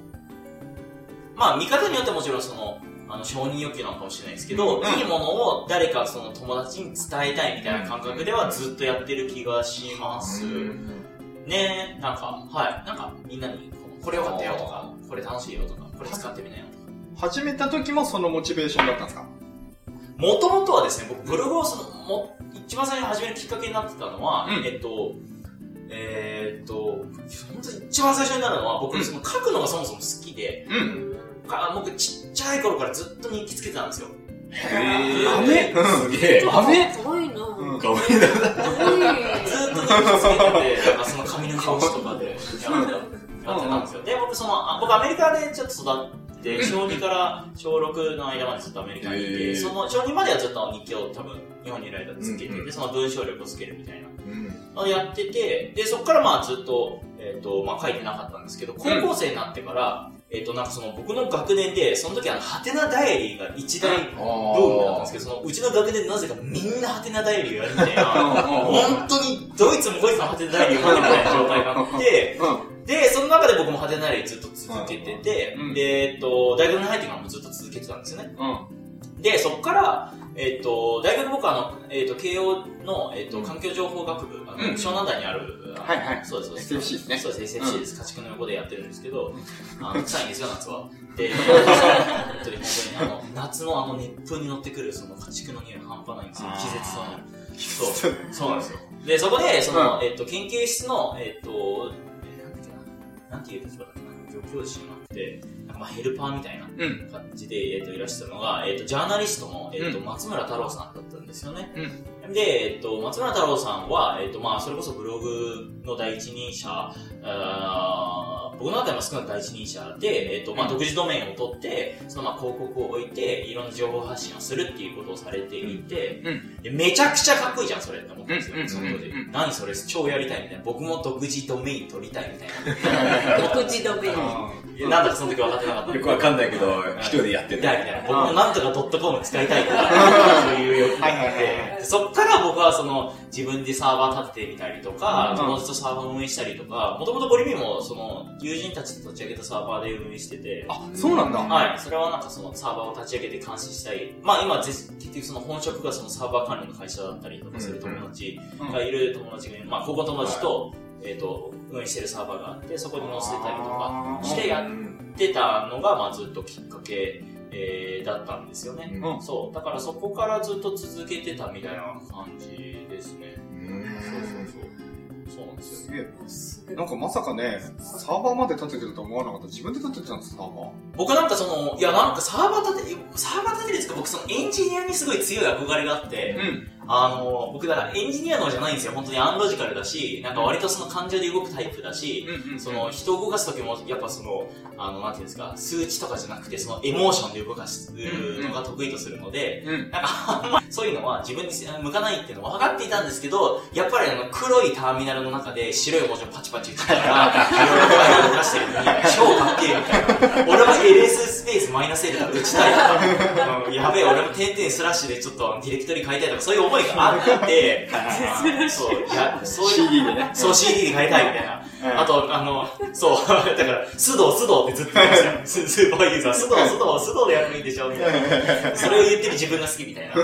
まあ見方によってはもちろんその、あの承認欲求なのかもしれないですけど、うんいいものを誰かその友達に伝えたいみたいな感覚ではずっとやってる気がします。ねなんか、はい。なんかみんなにこれよかったよとか、これ楽しいよとか、これ使ってみなよと始めた時もそのモチベーションだったんですか？もともとはですね、僕ブログをその、も、一番最初に始めるきっかけになってたのは、うんえっと、えーっと、本当に一番最初になるのは、僕、うんその書くのがそもそも好きで、うん。か僕ちっちゃい頃からずっと日記つけてたんですよ。ダメすげえ。ダメかわいいなうんかわいいな。ずっと日記つけてて、なんかその紙の表紙とかでやってたやってたんですよ。で、僕その、あ僕アメリカでちょっと育って、小2から小6の間までずっとアメリカにいへて、ーその小2まではずっと日記を多分日本にいる間つけてて、うんうんその文章力をつけるみたいな。うん。のをやってて、で、そこからまあずっと、えっ、と、まあ書いてなかったんですけど、高校生になってから、えっ、と、なんかその僕の学年で、その時あの、ハテナダイアリーが一大ブームだったんですけど、そのうちの学年でなぜかみんなハテナダイアリーをやるみたいな、本当にドイツもドイツもハテナダイアリーを書いてない状態があって、で、その中で僕もハテナダイアリーずっと続けててうん、で、えっ、と、大学に入ってからもずっと続けてたんですよね。うん。で、そこから、えっ、と、大学僕はあの、えっ、と、慶応の、えっ、と、環境情報学部、あの、うん。湘南台にある、はいはい。そうです、そうです。SFC ですね。そうです、SFC です。家畜の横でやってるんですけど、あの、臭いんですよ、夏は。で、本当に本当に、あの、夏のあの熱風に乗ってくる、その家畜の匂い半端ないんですよ。気絶そうに。*laughs* そう、そうなんですよ。で、そこで、その、えっ、と、研究室の、えっ、と、えーな？んていう立場だっけな、助教授じゃなくて、まあヘルパーみたいなうん。感じで、えっ、と、いらっしゃるのが、えっ、と、ジャーナリストの、えっ、と、うん松村太郎さんだったんですよね。うん。で、えっ、と、松村太郎さんは、えっ、と、まあ、それこそブログの第一人者、あー僕の中でも少なく第一人者で、えっ、と、まあ、うん独自ドメインを取って、そのまあ、広告を置いて、いろんな情報発信をするっていうことをされていて、うん。でめちゃくちゃかっこいいじゃん、それって思ったんですよ、うんその当時。何それ、超やりたいみたいな。僕も独自ドメイン取りたいみたいな。*laughs* 独自ドメイン。いやなんだかその時分かってなかった。よくわかんないけど、一人でやってる。みたいみたいな。僕もなんとかドットコム使いたいから、*laughs* そういう欲があって、そっ僕はその、自分でサーバー立ててみたりとか、うん。友達とサーバー運営したりとか、もともとゴリビもその、友人たちと立ち上げたサーバーで運営してて、あ、そうなんだ。はい。それはなんかそのサーバーを立ち上げて監視したい。まあ今、ぜ結局その本職がそのサーバー管理の会社だったりとかする友達がいる友達がいる、まあ高校の友達と、えっ、と、運営してるサーバーがあって、そこに載せたりとかしてやってたのが、まあずっときっかけ、えーだったんですよね。うんそう。だからそこからずっと続けてたみたいな感じですね。うんそうそうそう。そうなんですよ。すげえ。なんかまさかね、サーバーまで立ててると思わなか？った。自分で立ててたんです、サーバー。僕なんかその、いやなんかサーバー立て、サーバー立てるんですか僕そのエンジニアにすごい強い憧れがあって、ん。あの、僕だからエンジニアのじゃないんですよ。本当にアンロジカルだし、なんか割とその感情で動くタイプだし、うんうん。その人を動かすときも、やっぱその、あの、なんていうんですか、数値とかじゃなくて、そのエモーションで動かすのが得意とするので、うん。なんかあんまそういうのは自分に向かないっていうのは分かっていたんですけど、やっぱりあの黒いターミナルの中で白い文字をパチパチ打ちながら、いろ動かしてるのに、超かっけえみたいな。俺も LS スペースマイナス L とか打ちたいとか、うんやべえ、俺も点々スラッシュでちょっとディレクトリ変えたいとか、そういう思いがあって、そう、いや、そういう。CD でね。そう、CD で変えたいみたいな。あと、あの、そう、*laughs* だから、須藤、須藤ってずっと言ってますよ。ススーパーユーザー、須藤、須藤、須藤でやるのいいでしょみたいな。それを言ってる自分が好きみたいな。こ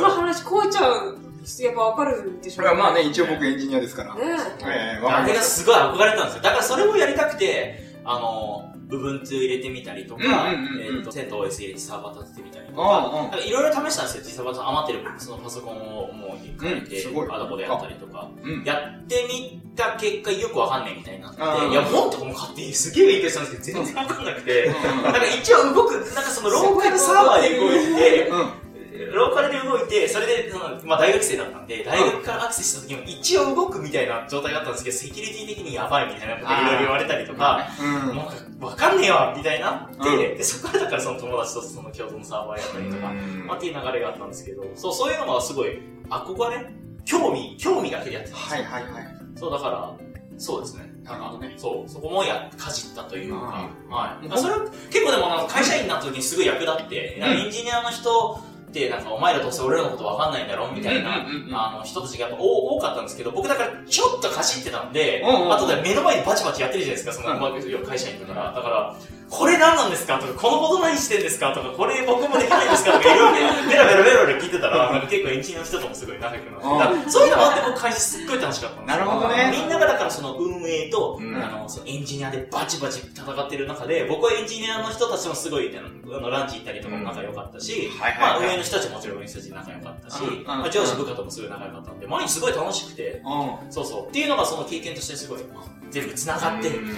の話、こうちゃん、やっぱわかるでしょこれはまあね、一応僕エンジニアですから。ねええ、わかあれがります。すごい憧れたんですよ。だからそれをやりたくて、あの、部分2入れてみたりとか、うんうんうんうんえっと、セント OS 入れてサーバー立ててみとか、いろいろ試したんですよ。実際私余ってるそのパソコンをもう変えて、うんすごいあだこでやったりとか。うん。やってみた結果よくわかんないみたいになって、いや、本とかも買ってすげえ勉強したんですけど、全然わかんなくて、うんなんか一応動く、なんかそのローカルサーバーで動いて、うん。ローカルで動いて、それで、そのまあ大学生だったんで、大学からアクセスした時も一応動くみたいな状態だったんですけど、セキュリティ的にやばいみたいなこといろいろ言われたりとか、うん。もうわかんねえわみたいになって、うんで、そこからだからその友達とその共同のサーバーやったりとか、まあっていう流れがあったんですけど、そう、そういうのがすごい憧れ興味、興味だけでやってたんですよ。はいはいはい。そう、だから、そうですね。なるほどねそう、そこもや、かじったというか、はい。それは結構でも会社員になった時にすごい役立って、エンジニアの人ってなんかお前らどうせ俺らのことわかんないんだろみたいな、あの人たちがやっぱ多多かったんですけど、僕だからちょっとかじってたんで、あとで目の前でバチバチやってるじゃないですか、その、会社員だから。だから、これ何なんですか？とか、このこと何してんですか？とか、これ僕もできないんですか？とか、いろいろ *laughs* ベラベラベラベラ聞いてたら、なんか結構エンジニアの人ともすごい仲良くなって。そういうのもあって僕会社すっごい楽しかったんですよ。なるほどね。みんながだからその運営と、うん。あの、そのエンジニアでバチバチ戦ってる中で、僕はエンジニアの人たちもすごい、あの、ランチ行ったりとかも仲良かったし、まあ、はい運営の人たちももちろん運営の人たち仲良かったし、うん。まあ、上司部下ともすごい仲良かったんで、毎日すごい楽しくて、うそうそう。っていうのがその経験としてすごい、まあ全部繋がってる。ん。な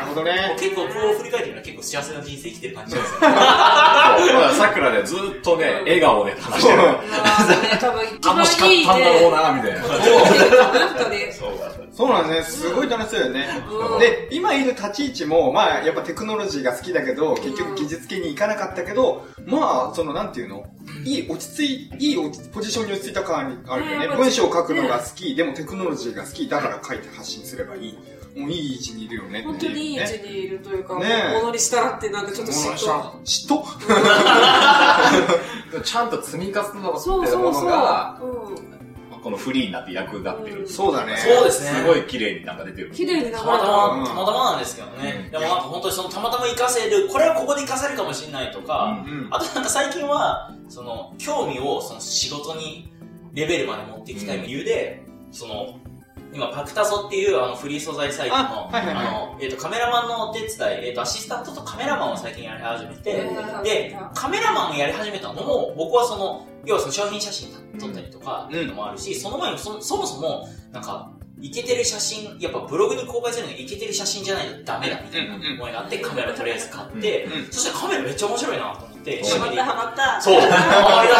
るほどね。結構こう振り返ってみると結構幸せな人生生きてる感じなんですよ。*laughs* そう、だから桜でずっとね、笑顔で話してる。楽しかったんだろうね。な、みたいな。本当に。そうそうなんですね。すごい楽しそうよね。うんで、今いる立ち位置も、まあ、やっぱテクノロジーが好きだけど、結局技術系に行かなかったけど、まあ、その、なんていうの？いい、落ち着い、いいポジションに落ち着いた感あるよね。うん文章を書くのが好き、でもテクノロジーが好き、だから書いて発信すればいい。もういい位置にいるよね。本当にいい位置にいるというか、ねえ物にしたらってなんかちょっと嫉妬。嫉妬 *laughs* ちゃんと積み重なってるもそうそうそう。のが、うん。このフリーになって役立ってる。そうだね。そうですねすごい綺麗になんか出てる。綺麗に流れたまたた。ま、たまたまなんですけどね。うんでもなんか本当にそのたまたま活かせる、これはここで活かせるかもしれないとか、うん。あとなんか最近は、その、興味をその仕事にレベルまで持っていきたい理由で、その、今、パクタソっていうあのフリー素材サイトの、あの、えっ、と、カメラマンのお手伝い、えっ、と、アシスタントとカメラマンを最近やり始めて、うんで、カメラマンをやり始めたのも、僕はその、要はその商品写真撮ったりとか、っていうのもあるし、その前にそ、そもそも、なんか、イケてる写真、やっぱブログに公開するのにイケてる写真じゃないとダメだみたいな思いがあって、カメラとりあえず買って、うんそしたらカメラめっちゃ面白いなと思って、ハマったハマった。そう、ハマり出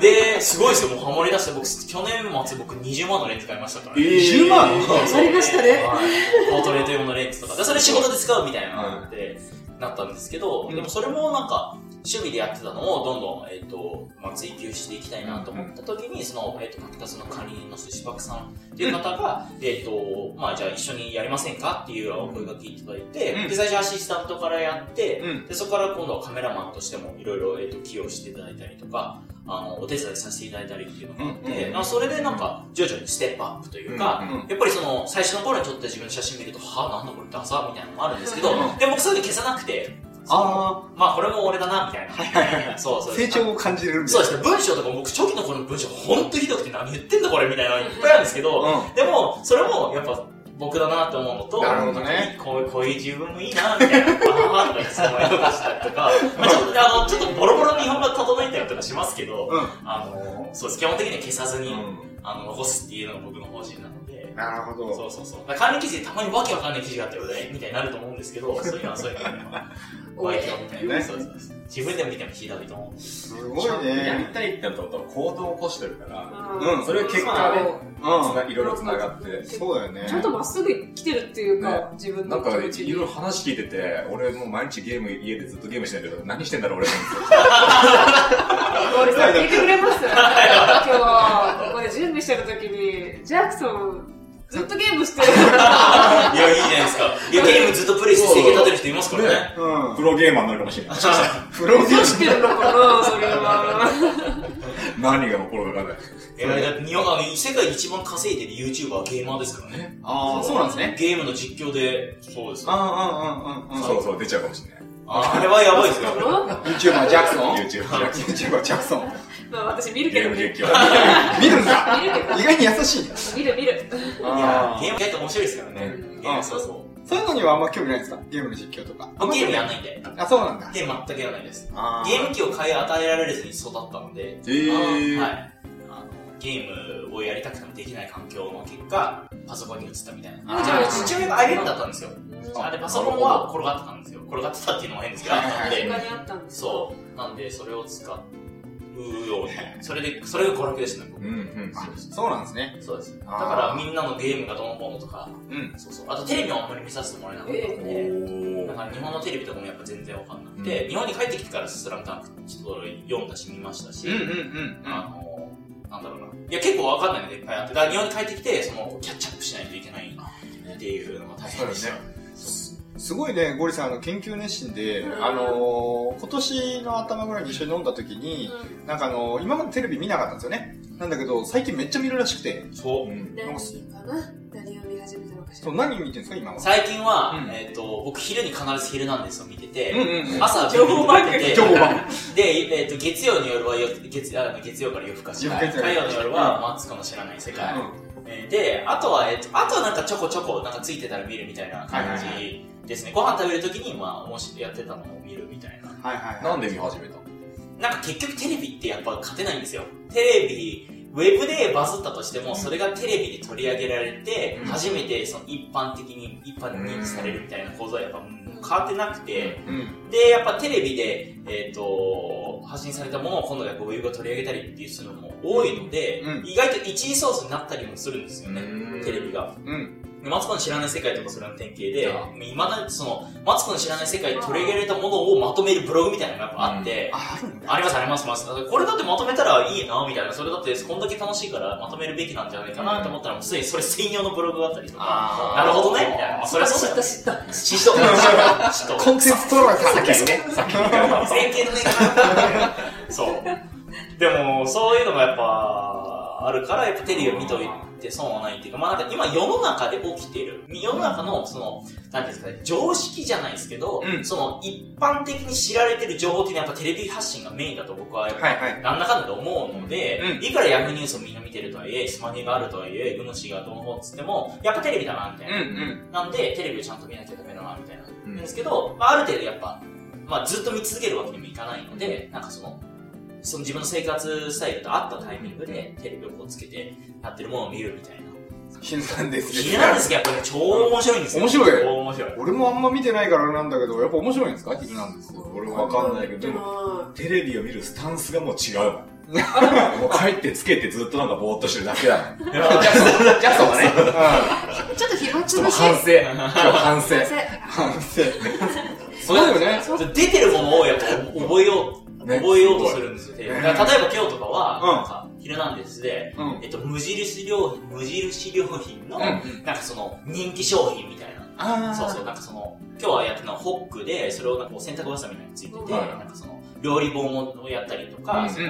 して、で、すごいですよ、もうハマり出して、僕、去年末僕20万のレンズ買いましたからね。20万？ありましたね。はい。ポートレート用のレンズとか。でそれ仕事で使うみたいなのって、なったんですけど、うんでもそれもなんか、趣味でやってたのをどんどん、えっ、と、まあ、追求していきたいなと思った時に、その、えっ、と、パクタスの管理人の寿司パクさんっていう方が、えっ、と、まあ、じゃあ一緒にやりませんかっていうお声がけいただいて、うん。で、最初アシスタントからやって、うん。で、そこから今度はカメラマンとしてもいろいろ、えっ、と、寄与していただいたりとか、あの、お手伝いさせていただいたりっていうのがあって、うんまあそれでなんか、徐々にステップアップというか、うんうん。やっぱりその、最初の頃に撮った自分の写真見ると、はぁ、なんだこれダサみたいなのもあるんですけど、うん。でも僕そういうの消さなくて、あまあこれも俺だな、みたい。な。そうそう。成長を感じれるみたいうですね、文章とか僕初期の頃の文章ほんとひどくて何言ってんだこれみたいなのいっぱいあるんですけど、うでも、それもやっぱ僕だなって思うのと、なるほどね。こうこういう自分もいいな、みたいな、あーとか言って思いとかしたりとか、*laughs* まあちょっとあの、ちょっとボロボロに日本語整えたりとかしますけど、うん。あの、そうです、基本的には消さずに、うん。あの、残すっていうのが僕の方針なので、なるほど。そうそうそう。管理記事でたまにわけわかんない記事があって、ね、みたいになると思うんですけど、そういうのはそういうのね、ご愛嬌みたいな。ねそうそうそう。自分でも見てもひどいと思う。すごいやね。りたいってのと行動を起こしてるから、うんそれが結果で、つなういろいろ繋がって、ん。そうだよね。ちゃんとまっすぐ来てるっていうか、自分のなんか、い。ろいろ話聞いてて、俺もう毎日ゲーム、家でずっとゲームしてんだけど、何してんだろう俺。俺さ、聞いてくれます？*laughs* 今日、ここで準備してる時に、ジャクソン、ずっとゲームしてる。*laughs* いや、いいじゃないですか。いや、*laughs* ゲームずっとプレイして生計立てる人いますからね。うん。プロゲーマーになるかもしれない。*laughs* プロデュース知ってるのかなそれは。何が起こるかわかんない。えー、だって日本、あの、世界で一番稼いでる YouTuber はゲーマーですからね。ああ、そうなんですね。ゲームの実況で、そうです。あああ、うんうんうんうん。そうそう、出ちゃうかもしれない。あれはやばいですよ。YouTuber ジャクソン？YouTube、?YouTuber ジャクソン。まあ私見るゲけどね。見るけど。意外に優しいね。見る見る。いや、ゲーム意外と面白いですからね。ゲーム、そうそう。そういうのにはあんま興味ないですか？ゲームの実況とか。僕ゲームやんないんで。あ、そうなんだ。ゲーム全くやらないです。あゲーム機を買い与えられずに育ったので、えー。はい。あの、ゲームをやりたくてもできない環境の結果、パソコンに移ったみたいな。うちの父親が IBM だったんですよ。ああで、パソコンは転がってたんですよ。転がってたっていうのも変ですけど、あったんで、他にあったんですそう。なんで、それを使うように。それで、それが娯楽でしたね、僕うんうん。あ、そうなんですね。そうです。だから、みんなのゲームがどうのこうのとか、うん。そうそう。あと、テレビもあんまり見させてもらえなかったのえで、だおから日本のテレビとかもやっぱ全然わかんなくて、日本に帰ってきてからスラムダンクちょっと読んだし見ましたし、うんうんうんあの、なんだろうな。いや、結構わかんないのがいっぱいあって、だから日本に帰ってきて、その、キャッチアップしないといけないっていうのが大変でしたよ。すごいね、ゴリさん、あの、研究熱心で、うんあのー今年の頭ぐらいに一緒に飲んだ時に、なんかあのー今までテレビ見なかったんですよね。なんだけど、最近めっちゃ見るらしくて、そう。うん。何かな？何を見始めたのかかしらそう、何見てるんですか、今は？最近は、うんえっ、と、僕昼に必ず昼なんですを見てて、うんうんうん。朝情報番組情報番で、えっ、と、月曜の夜はよ月あ月曜から夜更かし。火曜の夜は、マツコの知らない世界。えーで、あとは、えっ、と、あとはなんかちょこちょこ、なんかついてたら見るみたいな感はいはいじですね。ご飯食べるときに、まあ、もしやってたのを見るみたいな。はいはい。なんで見始めたの？なんか結局テレビってやっぱ勝てないんですよ。テレビ、ウェブでバズったとしても、それがテレビで取り上げられて、うん初めてその一般的に、一般に認知されるみたいな構造はやっぱうん変わってなくて、うん。で、やっぱテレビで、えっ、と、発信されたものを今度やっぱウェブが取り上げたりっていうのも多いので、うん意外と一時ソースになったりもするんですよね、テレビが。うん。マツコの知らない世界とかそれの典型であ、いまだにその、マツコの知らない世界で取り上げられたものをまとめるブログみたいなのがやっぱあって、あ、あるんだ。ありますありますあります。これだってまとめたらいいな、みたいな。それだってこんだけ楽しいからまとめるべきなんじゃないかなと思ったら、もうすでにそれ専用のブログがあったりとか、あなるほどね、みたいな。まあ、それはそうだよ。嫉妬嫉妬。嫉妬。嫉妬。コンテンツ取られたさっきね、さっき見たよ全形のね、*laughs* そう。でも、そういうのがやっぱ、あるから、やっぱテレビを見といて損はないっていうか、まあなんか今世の中で起きてる、世の中のその、なんていうんですかね、常識じゃないですけど、うんその一般的に知られてる情報っていうのはやっぱテレビ発信がメインだと僕はやっぱ、はいはい。なんだかんだで思うので、うんいくらヤフーニュースをみんな見てるとはいえ、スマニがあるとはいえ、グノシーがどうのっつっても、やっぱテレビだな、みたいうんな。うん。なんで、テレビをちゃんと見なきゃダメだな、みたいな。うんですけど、まあ、ある程度やっぱ、まあ、ずっと見続けるわけにもいかないので、なんかその、その自分の生活スタイルと合ったタイミングで、テレビをこうつけて、やってるものを見るみたいな。新さんです気になるんですけど、やっぱり超面白いんですよ。面白い超面白い。俺もあんま見てないからなんだけど、やっぱ面白いんですか？ヒルなんです俺わかんないけど、でも、も、テレビを見るスタンスがもう違うもん。*laughs* もう帰ってつけてずっとなんかぼーっとしてるだけだもん。ジャクソンがね。ちょっと暇つぶし。反省。反省。反省反省。そうだよね。出てるものをやっぱ覚えよう、ね覚えようとするんですよ、ね。例えば今日とかは、うん。なんか、ヒルナンデスで、うん。えっと、無印良品、無印良品の、うん。なんかその、人気商品みたいな。あそうそう、なんかその、今日はやったのはホックで、それをなんか洗濯バサミみたいについてて、はいなんかその、料理本をやったりとか、うん。その、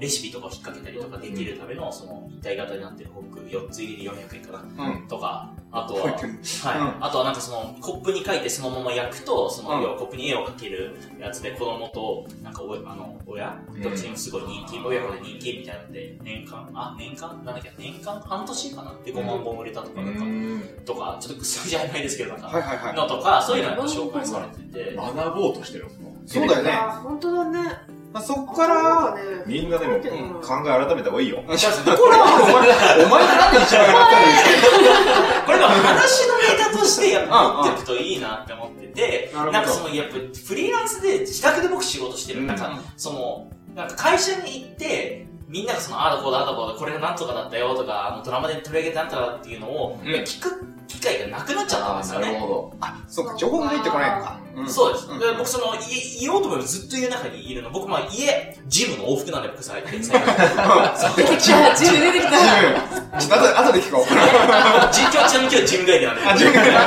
レシピとかを引っ掛けたりとかできるための、その、一体型になってるホック4つ入り400円かな、うん。とか、あとは、はい。あとはなんかその、コップに書いてそのまま焼くと、その、うん。要はコップに絵を描けるやつで子供と、なんかお、あの、親どっちにもすごい人気、親子で人気みたいなので、年間、あ、年間？なんだっけ、年間？半年かな？で5万本売れたとか、なんか、とか、ちょっと数字曖昧ですけど、なんか、はいはいはい。のとか、そういうのが紹介されてて、学ぼうとしてる。そうだよね。あ、本当だね。まあ、そっから、ね、みんなでも考え改めた方がいいよ。これは、お前、お前がなんで一番やったんですこれは話のネタとしてやっぱ持っていくといいなって思ってて、なんかその、やっぱフリーランスで自宅で僕仕事してる。うん。なんか、その、なんか会社に行って、みんながその、ああだこうだああだこうだ、これがなんとかだったよとか、あのドラマで取り上げてなんとかだっていうのを、うん。聞く機会がなくなっちゃったんですよね。ほあ、そっか、情報が入ってこないのか。んそうです。んで僕その、い言おうと思えばずっと家の中にいるの。僕まあ家、ジムの往復なんで僕最近。最近出てきた、*laughs* ジム出てきた。ちょっと後で後で聞こう。*laughs* 実況ちなみに今日ジム帰りなんで。あジム帰りはい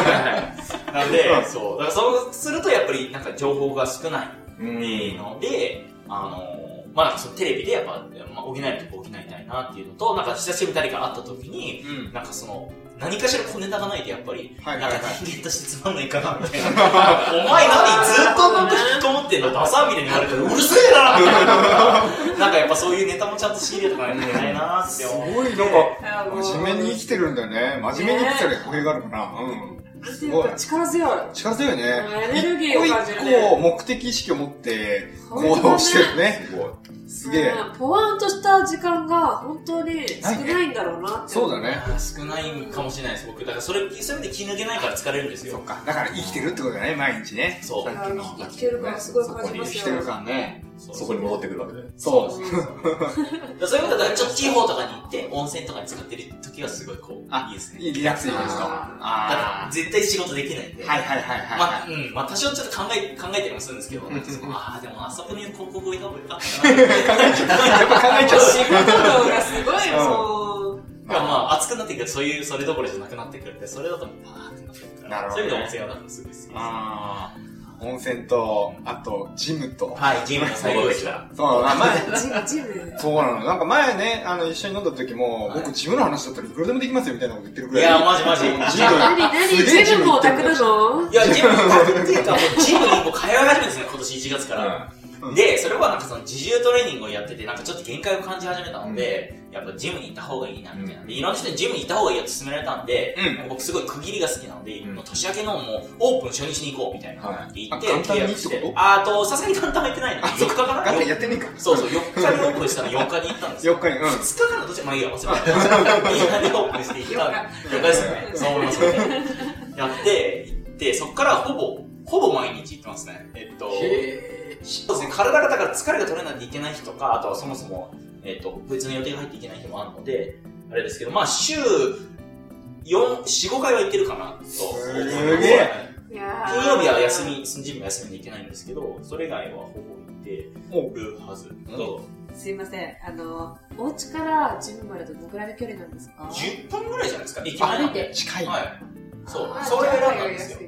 *laughs* なんで、うんそう。だからそうするとやっぱりなんか情報が少ない。ど。うんので、あのまあなんかそのテレビでやっぱ、まあ、補えるとこ補いたいなっていうのと、なんか久しぶりに誰か会った時に、うん。なんかその、何かしら小ネタがないとやっぱり、はいなんか人間としてつまんないかな、みたいな。お前何ずっとなんか引きこもってんの？ダサみたいに言われてるうるせえなみたいな。なんかやっぱそういうネタもちゃんと仕入れとかないといけないなってす思って。ごい、なんか、真面目に生きてるんだよね。真面目に生きてる語弊があるかな。うん。なんてい力強い。力強いね。エネルギーを感じるね一個一個目的意識を持って行動してるね。すごい。すげえ。うんポワンとした時間が本当に少ないんだろうなって。そうだね。少ないかもしれないです、僕。だからそれ、そういう意味で気抜けないから疲れるんですよ。そっか。だから生きてるってことだね、毎日ね。そう。生きてるからすごい感じ生ますよ。きてる感ね。そうそこに戻ってくるわけで。そう。だからそういう意味だと、ちょっと地方とかに行って、温泉とかに使ってる時はすごいこう、あいいですね。いいリラックスできるですか。だかあら、絶対仕事できないんで。あ。はいはいはいまあ、はうん、まあ多少ちょっと考え、考えたりもするんですけど、うんああ、でもあそこに広告置いた方がよかったな。い。やっぱ考えちゃう。仕事量がすごいもう。まあまあ、熱くなってくると、そういう、それどころじゃなくなってくるんで、それだと、パーってなってくるから。なるほどねそういう意味で温泉はだからすごい好きです。ああ。温泉と、あと、ジムと。はい、ジムの最後でした。そう、あ前、ジム、ジム。そうなの。なんか前ね、あの、一緒に飲んだ時も、はい僕ジムの話だったらいくらでもできますよみたいなこと言ってるぐらい。いや、マジマジ。ジム何、何、ジムもオタクなのいや、ジム、っていうか、もうジムにもう通い始めるんですね、今年1月から。うんで、それはなんかその自重トレーニングをやってて、なんかちょっと限界を感じ始めたので、やっぱジムに行った方がいいな、みたいな。で、いろんな人にジムに行った方がいいよって勧められたんで、うん僕すごい区切りが好きなので、年明けのもうオープン初日に行こう、みたいな。はって言って、契約してあーと、さすがに簡単は行ってないの。あ4日かな？ガンタンやってねえか。そうそう、4日にオープンしたの4日に行ったんですよ。4日に、うん。2日からどっちまあいいや、忘れた。4日にオープンして行った。4日ですよね。そう思いますよね。やって、行って、そっからほぼ、ほぼ毎日行ってますね。えっと、そうですね、体がだから疲れが取れないといけない日とか、あとはそもそも、えっと、別の予定が入っていけない日もあるので、あれですけど、まあ週、4、4、5回は行ってるかな、と。すげえ金曜日は休み、そのジム休みで行けないんですけど、それ以外はほぼ行っておるはず。すいません。あの、お家からジムまでどのくらいの距離なんですか？10分ぐらいじゃないですか駅前なんで。近い。はい。そうそれを選んだんですよ。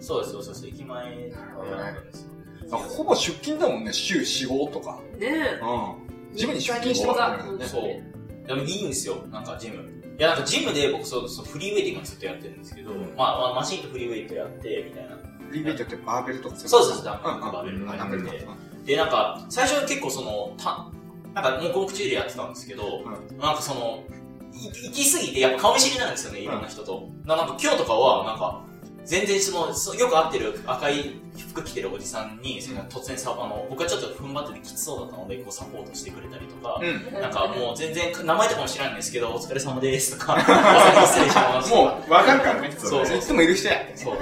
そうです、そうです。駅前を選んだんですよ。あほぼ出勤だもんね、週4、5とか。ねえ。うん。ジムに出勤してますからね。そう。でもいいんですよ、なんかジム。いや、なんかジムで僕そう、そうフリーウェイティングをずっとやってるんですけど、まあ、まあマシンとフリーウェイトやって、みたいな。フリーウェイトってバーベルとか？そうです、ダうんうんバーベルとかやってて。か。で、なんか、最初は結構その、た、なんか黙々中でやってたんですけど、なんかその、い行き過ぎて、やっぱ顔見知りなんですよね、いろんな人と。ななんか今日とかは、なんか、全然その、そよく会ってる赤い服着てるおじさんに、その突然さ、あの、僕はちょっと踏ん張っててきつそうだったので、こうサポートしてくれたりとか、うん。なんかもう全然、名前とかも知らないんですけど、お疲れ様ですとか、失礼しますとか。もう、わかるからね。そうそういつもいる人や。そう。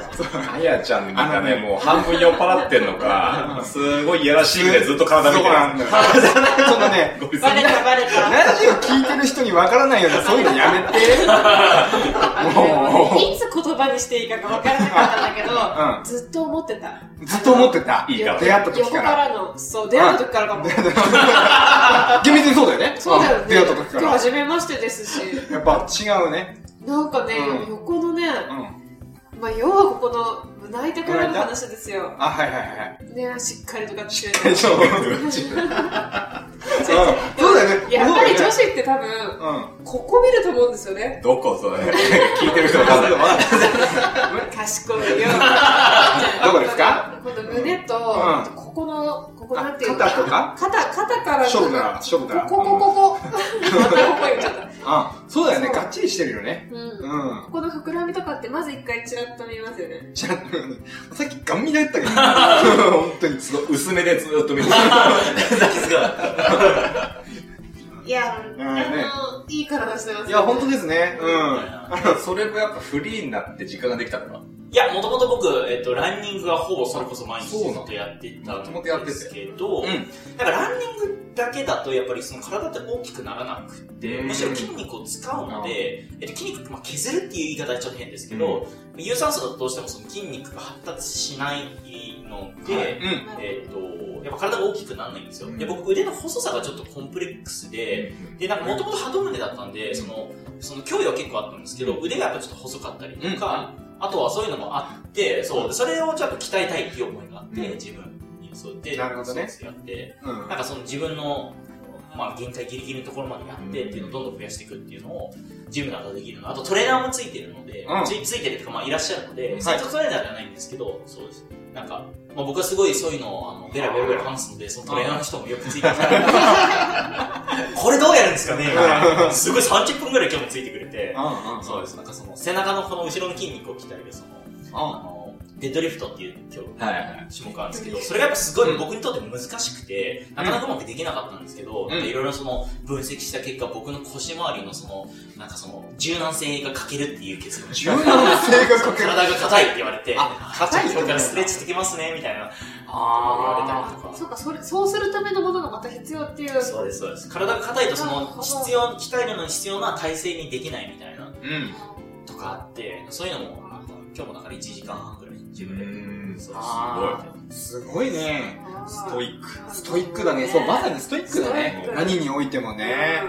あやちゃんがね、もう半分酔っ払ってんのか、*laughs* すごいいやらしいぐらいずっと体見てる。そうなんなね、こいつバレたバレた。ラジオ聞いてる人にわからないような、そういうのやめて。*laughs* もいつ言葉にしていいかが分からなかったんだけど、うずっと思ってた。ん。ずっと思ってた。いいから出会った時横か。かららの、そう、出会った時からかも。厳密にそうだよね。そうだよね。ん出会った時から。初めましてですし。やっぱ違うね。なんかね、うん横のね、うん。まあ、要はここの胸板からの話ですよ。あ、はいはいはい。ね、しっかりとかってえ *laughs* そう。*laughs* そうだよね。やっぱり女子。子って多分、うん。ここ見ると思うんですよね。どこ？それ聞いてる人わかんない。*laughs* 賢いよ。どこですか？この胸と、んここの、ここなんていうの？肩とか？肩、肩からのショルダー、ショルダー。ここ、ここ、ここ。またここ言っちゃった。あ、そうだよね。がっちりしてるよね。うん。うん。ここの膨らみとかってまず一回チラッと見ますよね。ちゃんと、*laughs* さっきガン見だったけど、*laughs* 本当に。すごい薄めでずっと見てる。*laughs* いや、うんあねの、いい体してます、いや、本当ですね。うん。それもやっぱフリーになって時間ができたから。いや、もともと僕、えっと、ランニングがほぼそれこそ毎日ずっとやってたんですけど、うん。だからランニングだけだと、やっぱりその体って大きくならなくて、うん。むしろ筋肉を使うので、えっと、筋肉、まあ、削るっていう言い方はちょっと変ですけど、有酸素だとどうしてもその筋肉が発達しないので、はい。うん。えっと、やっぱ体が大きくならないんですよ。うん。で、僕腕の細さがちょっとコンプレックスで、で、なんかもともと鳩胸だったんで、その、その脅威は結構あったんですけど、腕がやっぱちょっと細かったりとか、あとはそういうのもあって、そう、でそれをちょっと鍛えたいっていう思いがあって、うん。自分に。そうで、なるほどね。そうやって、うん。なんかその自分の、まあ限界ギリギリのところまでやってっていうのをどんどん増やしていくっていうのを、ジムだとできるの。あとトレーナーもついてるので、うんついついてるっていうかまあいらっしゃるので、いセットトレーナーではないんですけど、そうです。なんか、まあ、僕はすごいそういうのをあのベラベラベラ話すので、そのトレーナーの人もよくついてきて、*laughs* これどうやるんですかねすごい30分ぐらい今日もついてくれて、うんうん。そうです。なんかその背中のこの後ろの筋肉を鍛える、その、あの、デッドリフトっていう今日、はいはい。種目あるんですけど、それがやっぱすごい僕にとって難しくて、なかなかうまくできなかったんですけど、いろいろその分析した結果、僕の腰回りのその、なんかその、柔軟性が欠けるっていう結論柔軟性が欠ける体が硬いって言われて、あ硬いからストレッチしてきますね、みたいな、言われたりとか。そうか、それ、そうするためのものがまた必要っていう。そうです、そうです。体が硬いとその必要、鍛えるのに必要な体勢にできないみたいな、うん。とかあって、そういうのも、今日もだから1時間半自分で。んそうあーすごいね。スストイック。ストイックだね。そう、まさにストイックだね何においてもね。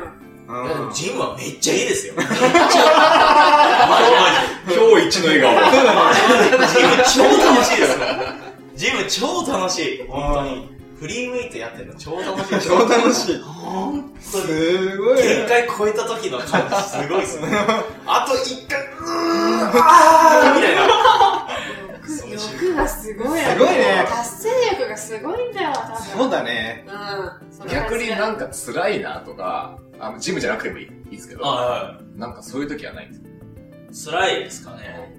うん。ジムはめっちゃいいですよ。*laughs* マジマ今日一の笑顔。ジ。ジム超楽しいです。ジム超楽しい。本当に。フリーウェイトやってるの超楽しい。超楽しい。本当に。すごいね。限界超えた時の感じすごいですね。*laughs* あと一回、うーん、あーみたいな。欲欲がすごい。すごいね達成欲がすごいんだよ、多分。そうだね。うん。逆になんか辛いなとか、あの、ジムじゃなくてもいいいいですけど、はなんかそういう時はないんです。辛いですかね。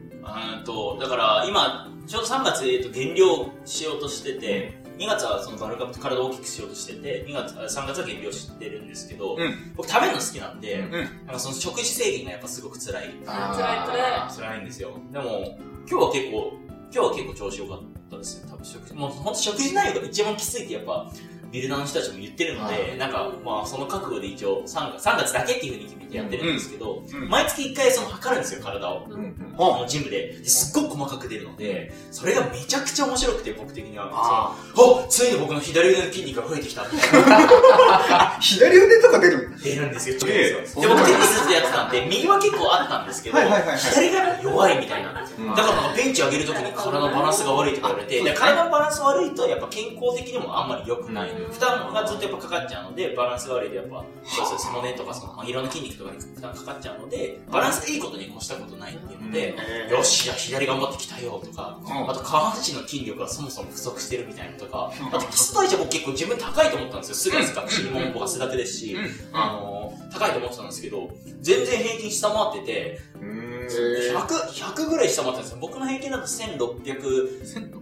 うんと、だから今、ちょうど3月、えっと、減量しようとしてて、2月はそのバルカップ体を大きくしようとしてて、2月、あ3月は減量してるんですけど、うん僕食べるの好きなんで、んなんかその食事制限がやっぱすごく辛い。あ辛い辛い辛いんですよ。でも、今日は結構、今日は結構調子良かったですね、多分食事。もう本当食事内容が一番きついってやっぱ、ビルダーの人たちも言ってるので、なんか、まあ、その覚悟で一応3月、3月だけっていうふうに決めてやってるんですけど、うん毎月1回その測るんですよ、体を。うんあのジムでですっごく細かく出るので、それがめちゃくちゃ面白くて、僕的には。ああついに僕の左腕の筋肉が増えてきた。*laughs* 左腕とか出る？出るんですよ、ちょっですよで、僕テニスずっとやってたんで、右は結構あったんですけど、はいはいはいはい左が弱いみたいな。だんからなんかベンチ上げるときに体のバランスが悪いとか言われて、で体のバランス悪いとやっぱ健康的にもあんまり良くない。負担がずっとやっぱかかっちゃうので、バランスが悪いとやっぱ、そうそう、背骨とかその、まあいろんな筋肉とかに負担かかっちゃうので、バランスがいいことに越したことないっていうので、よし、じゃあ左頑張って鍛えようとか、うん。あと下半身の筋力がそもそも不足してるみたいなとか、あと基礎代謝も結構自分高いと思ったんですよ。すぐですか、尻ももがすだけですし、あのー、高いと思ってたんですけど、全然平均下回ってて、うー。ん。100、100ぐらい下回ってたんですよ。僕の平均だと1600 1600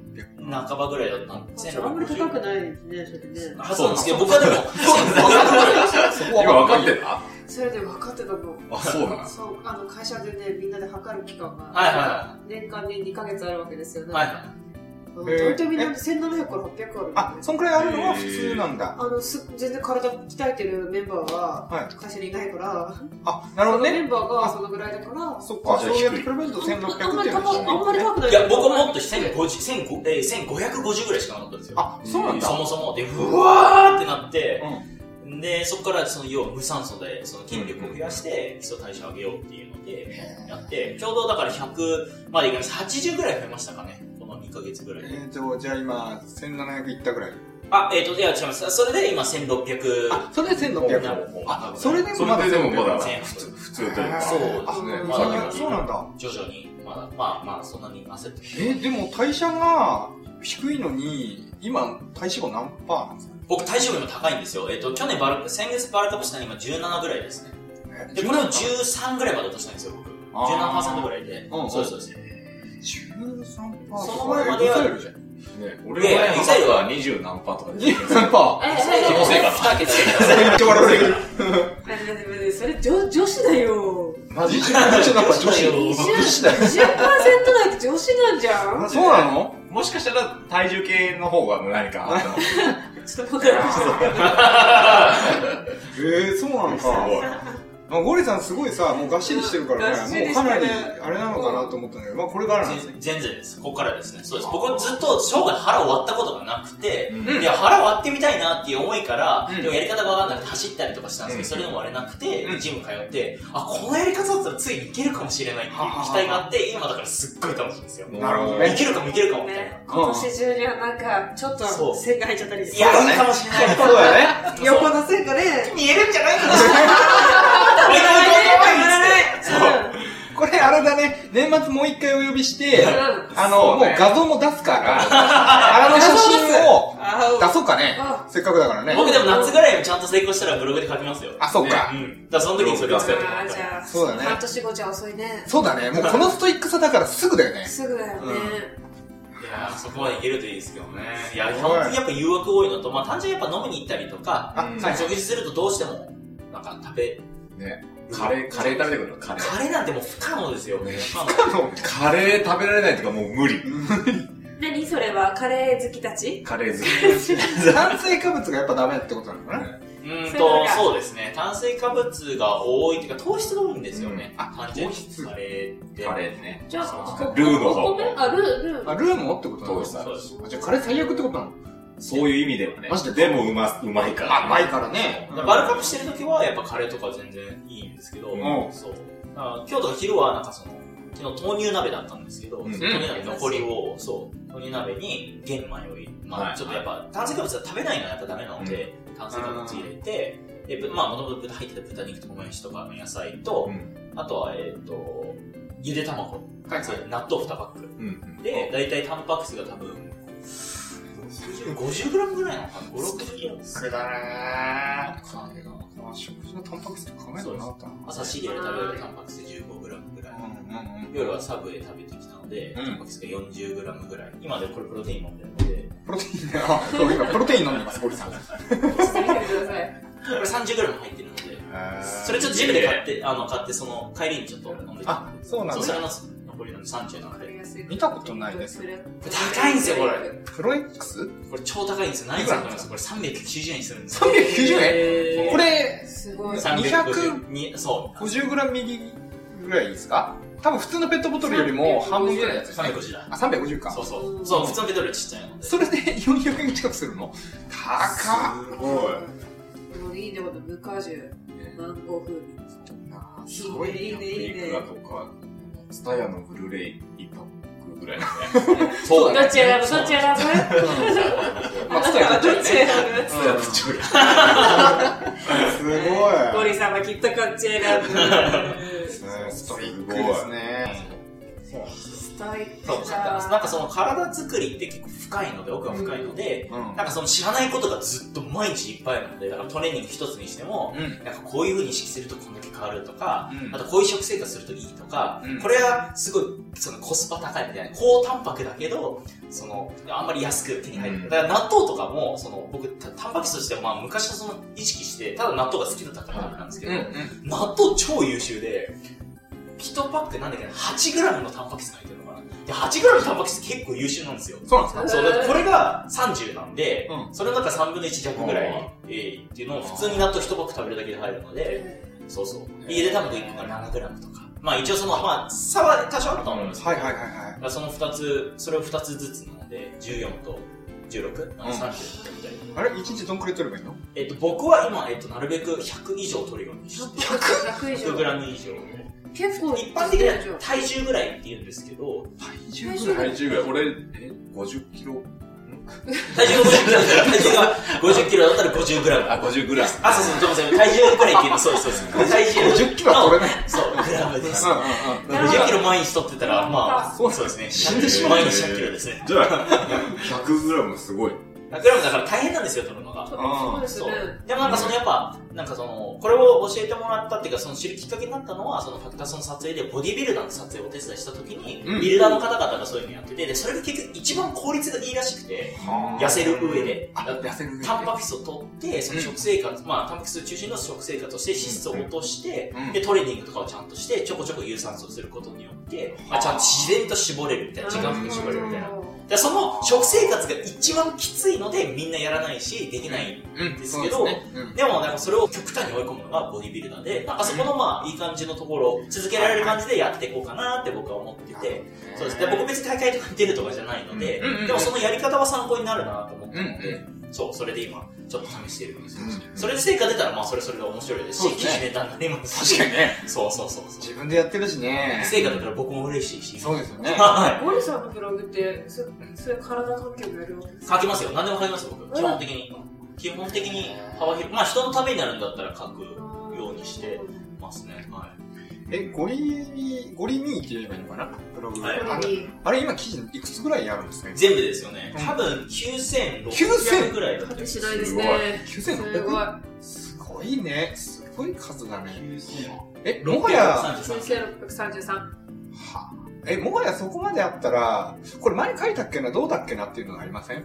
半ばぐらいだったんで、あんまり高くい。ないですね、それね。はずなんですけど、僕はでも、1500ぐらいですよ。今分かってたそれで分かってたの。あ、そうなんだ。そう、あの、会社でね、みんなで測る期間が、はいは年間に2ヶ月あるわけですよね。はいはい。大体みんなで1700から800ある。あ、そんくらいあるのは普通なんだ。あのす全然体鍛えてるメンバーははい会社にいないから、あ、なるほどね。メンバーがそのぐらいだから、そっか、そうやって比べると1600あんまりっていうのあんまり高くない。いや、僕はもっと1550、1500えー1550ぐらいしかなかったんですよ。あ、そうなんだ。そもそも。で、うわーってなって、うで、そこからその要は無酸素でその筋力を増やして基礎代謝を上げようっていうのでやって、ちょうどだから100までいきました。80ぐらい増えましたかね。この2ヶ月ぐらいで。えーと、じゃあ今、1700いったぐらい。あ、えっ、と、いや、違います。それで今1600。あ、それで1600。あ、それでもまだそれででもまだ1600普通普通というか。そうですね。あまだそうなんだ。徐々に、まだ、まあまあ、そんなに焦ってえーでも代謝が低いのに、今、体脂肪何パーなんですか？僕、体脂肪今高いんですよ。えっ、と、去年バル、先月バルクアップしたの今17ぐらいですね。で、これを13ぐらいまで落としたんですよ、僕。あー17%ぐらいで。うんそうですそうです。13%その前まではえーじゃん。ね、俺はエグザイルは20何パーとかで。13%? え、気のせいかな2桁めっちゃ笑われる。え、それ女女子だよ。マジ20なんか女子。20%, 女子だよ。20代って女子なんじゃんそうなのもしかしたら体重計の方が何かあったのちょっと問題ました。えー、そうなのすごいか。まあ、ゴリさんすごいさ、もうがっしりしてるからね、もうかなりあれなのかなと思ったんだけど、まあこれからなんですね。全然です。ここからですね。そうです。僕はずっと生涯腹を割ったことがなくて、うんいや、腹割ってみたいなっていう思いから、うんでもやり方がわかんなくて走ったりとかしたんですけど、それでも割れなくて、うんジム通って、あ、このやり方だったらついにいけるかもしれないっていう期待があって、今だからすっごい楽しいんですよ。なるほどねいけるかもいけるかもみたいな。ね、今年中にはなんか、ちょっそうと線が入っちゃったりいや、いいかもしれない。そうだよね。横の線がね、見えるんじゃないかな。*laughs* これあれだね、年末もう一回お呼びして、うんあの、もう画像も出すから、*laughs* あの写真をあ出そうかねあ。せっかくだからね。僕でも夏ぐらいにちゃんと成功したらブログで書きますよ。あ、そっか。うん。だその時にそれを使ってもらあー、ったら。じゃあ、そうだね半年後じゃ遅いね。そうだね。もうこのストイックさだからすぐだよね。すぐだよね。うんいやーそこまでいけるといいですけどね。いや、はい本当にやっぱ誘惑多いのと、まあ単純にやっぱ飲みに行ったりとか。食事するとどうしても、なんか食べ、ね。カレー、カレー食べてくるのカレー。カレーなんてもう不可能ですよ。ね不可能カレー食べられないとかもう無理。何それはカレー好きたち？カレー好き。*laughs* 炭水化物がやっぱダメってことなのかな？うーんと、がそうですね。炭水化物が多いっていうか、糖質が多いんですよね。うんあ糖質カレーって。カレーね。じゃあ、ルーの方お米あ、ルー、ルー。あ、ルーもってこと？なの糖質あるそうです。あじゃあカレー最悪ってことなの？そういう意味ではね。マジででもうま、うまいから。あ、うまいからね。バルカップしてる時はやっぱカレーとか全然いいんですけど、んそう。今日とか昼はなんかその、昨日豆乳鍋だったんですけど、うん豆乳鍋残りを、そう、豆乳鍋に玄米を入れ、まあはいちょっとやっぱ炭水化物は食べないのはやっぱダメなので、炭水化物入れて、で、ぶまあもともと豚入ってた豚肉とかもやしとかの野菜と、うんあとは、えっ、と、ゆで卵、はい納豆2パック。うん。で、だいたいタンパク質が多分、50 50g ぐらいなのかな ?5、6キロくだねー。まあ、食事のタンパク質って考えたな。朝シリアル食べるタンパク質 15g ぐらい。うんうんうん。夜はサブで食べてきたので、うんタンパク質が 40g ぐらい。今でこれプロテイン飲んでるので、プロテインね。あ、そう、今、プロテイン飲んでます、ゴリさん。これ 30g 入ってるので、それちょっとジムで買って、あの、買って、その、帰りにちょっと飲んでたあ、そうなんそう、それだ。の残りの30なんで。見たことないです高いんですよこれプロ X? これ超高いんですよ。何円すると思います？これ390円するんですよ。390円？これ、すごい。350に、そう。50g ミリぐらいですか？多分普通のペットボトルよりも半分ぐらいのやつですね。350だ。あ、350か。そうそう。そう、普通のペトロルちっちゃいので。それで400円近くするの？高っすごい。もういいね、この無果汁、マンゴー風味。すごいね、いいね、いいねいく。らとか、ツタヤのブルーレイ1パックぐらいのね。そうどっち選ぶ？どっち選ぶ？まあ、伝えたっちゃうね。どっち選ぶ？ツタヤのちょい。すごい。ゴリさんはきっとこっち選ぶ。ストイックですね。ストイックそうだ。なんかその体作りって結構深いので、奥が深いので、うんなんかその知らないことがずっと毎日いっぱいあるので、だからトレーニング一つにしても、うん。なんかこういう風に意識するとこんだけ変わるとか、うんあとこういう食生活するといいとか、うんこれはすごいそのコスパ高いみたいな、高タンパクだけど、その、あんまり安く手に入る。うんだから納豆とかも、その僕、たタンパク質としてはまあ昔はその意識して、ただ納豆が好きだったからなんですけど、うん。納豆超優秀で、1パックなんだっけな、8g のタンパク質が入ってるのかな。で、8g のタンパク質結構優秀なんですよ。そうなんですか？そう、だってこれが30なんで、うんそれの中3分の1弱ぐらいあ、えーっていうのを普通に納豆1パック食べるだけで入るので、そうそう。ゆで卵1個が 7g とか。まあ一応その、まあ、差は多少あると思うんですけど、はいはいはいはだからその2つ、それを2つずつなので、14と16、あのうん30みたいな。い。あれ？一日どんくらい取ればいいの？えっと、僕は今、えっと、なるべく100以上取るようにして、100以上。100g 以上。結構。一般的には体重ぐらいって言うんですけど、体重ぐらい体重ぐらい。俺、え、50キロ？体重が50キロだったら、体重が50キロだったら50グラム。あ、50グラム。あ、そうそう、そうそう、体重ぐらいっていうの、そうそうです。体重。50キロは取れない。そう、グラムです。うんうんうん。50キロ毎日取ってたら、まあ、そうですね。死んでしまう毎日100キロですね。じゃあ、100グラムすごい。100グラムだから大変なんですよ、取るのが。そうですね。。でもなんかそのやっぱ、なんかその、これを教えてもらったっていうか、その知るきっかけになったのは、そのファクタスの撮影でボディビルダーの撮影をお手伝いした時に、うんビルダーの方々がそういうのやってて、で、それが結局一番効率がいいらしくて、痩せる上で。あ、痩せる上で。タンパク質を取って、その食生活、まあ、タンパク質中心の食生活をして脂質を落として、うんで、トレーニングとかをちゃんとして、ちょこちょこ有酸素をすることによって、まあ、ちゃんと自然と絞れるみたいな、時間的に絞れるみたいな。でその食生活が一番きついので、みんなやらないし、できない。うんですけどそうですね。うん。でも、なんかそれを極端に追い込むのがボディビルダーで、なんかそこのまあ、いい感じのところを続けられる感じでやっていこうかなって僕は思ってて、そうです。で、僕別に大会とかに出るとかじゃないので、でもそのやり方は参考になるなと思ったのうん。で、そう、それで今、ちょっと試してるんですよ。うんそれで成果出たら、まあ、それそれで面白いですし、そうですね記事ネタになりますし。確かにね。そうそうそうそう。自分でやってるしね。成果出たら僕も嬉しいし。そうですよね。はゴリさんのブログって、そそれ体関係もやるわけですい。書きますよ。何でも書きますよ、僕。基本的に。基本的に幅広い。まあ、人のためになるんだったら書くようにしてますね。はえ、ゴリ、ゴリミーって言えばいいのかな？ブログ。はいあれあれ今記事いくつぐらいあるんですか？い。全部ですよね。うん多分、9600 9000ぐらいだった果てしないですね。す ?9600? ごい。すごいね。すごい数だね。え、もはや、633 1633。はえ、もはやそこまであったら、これ前書いたっけな、どうだっけなっていうのがありません？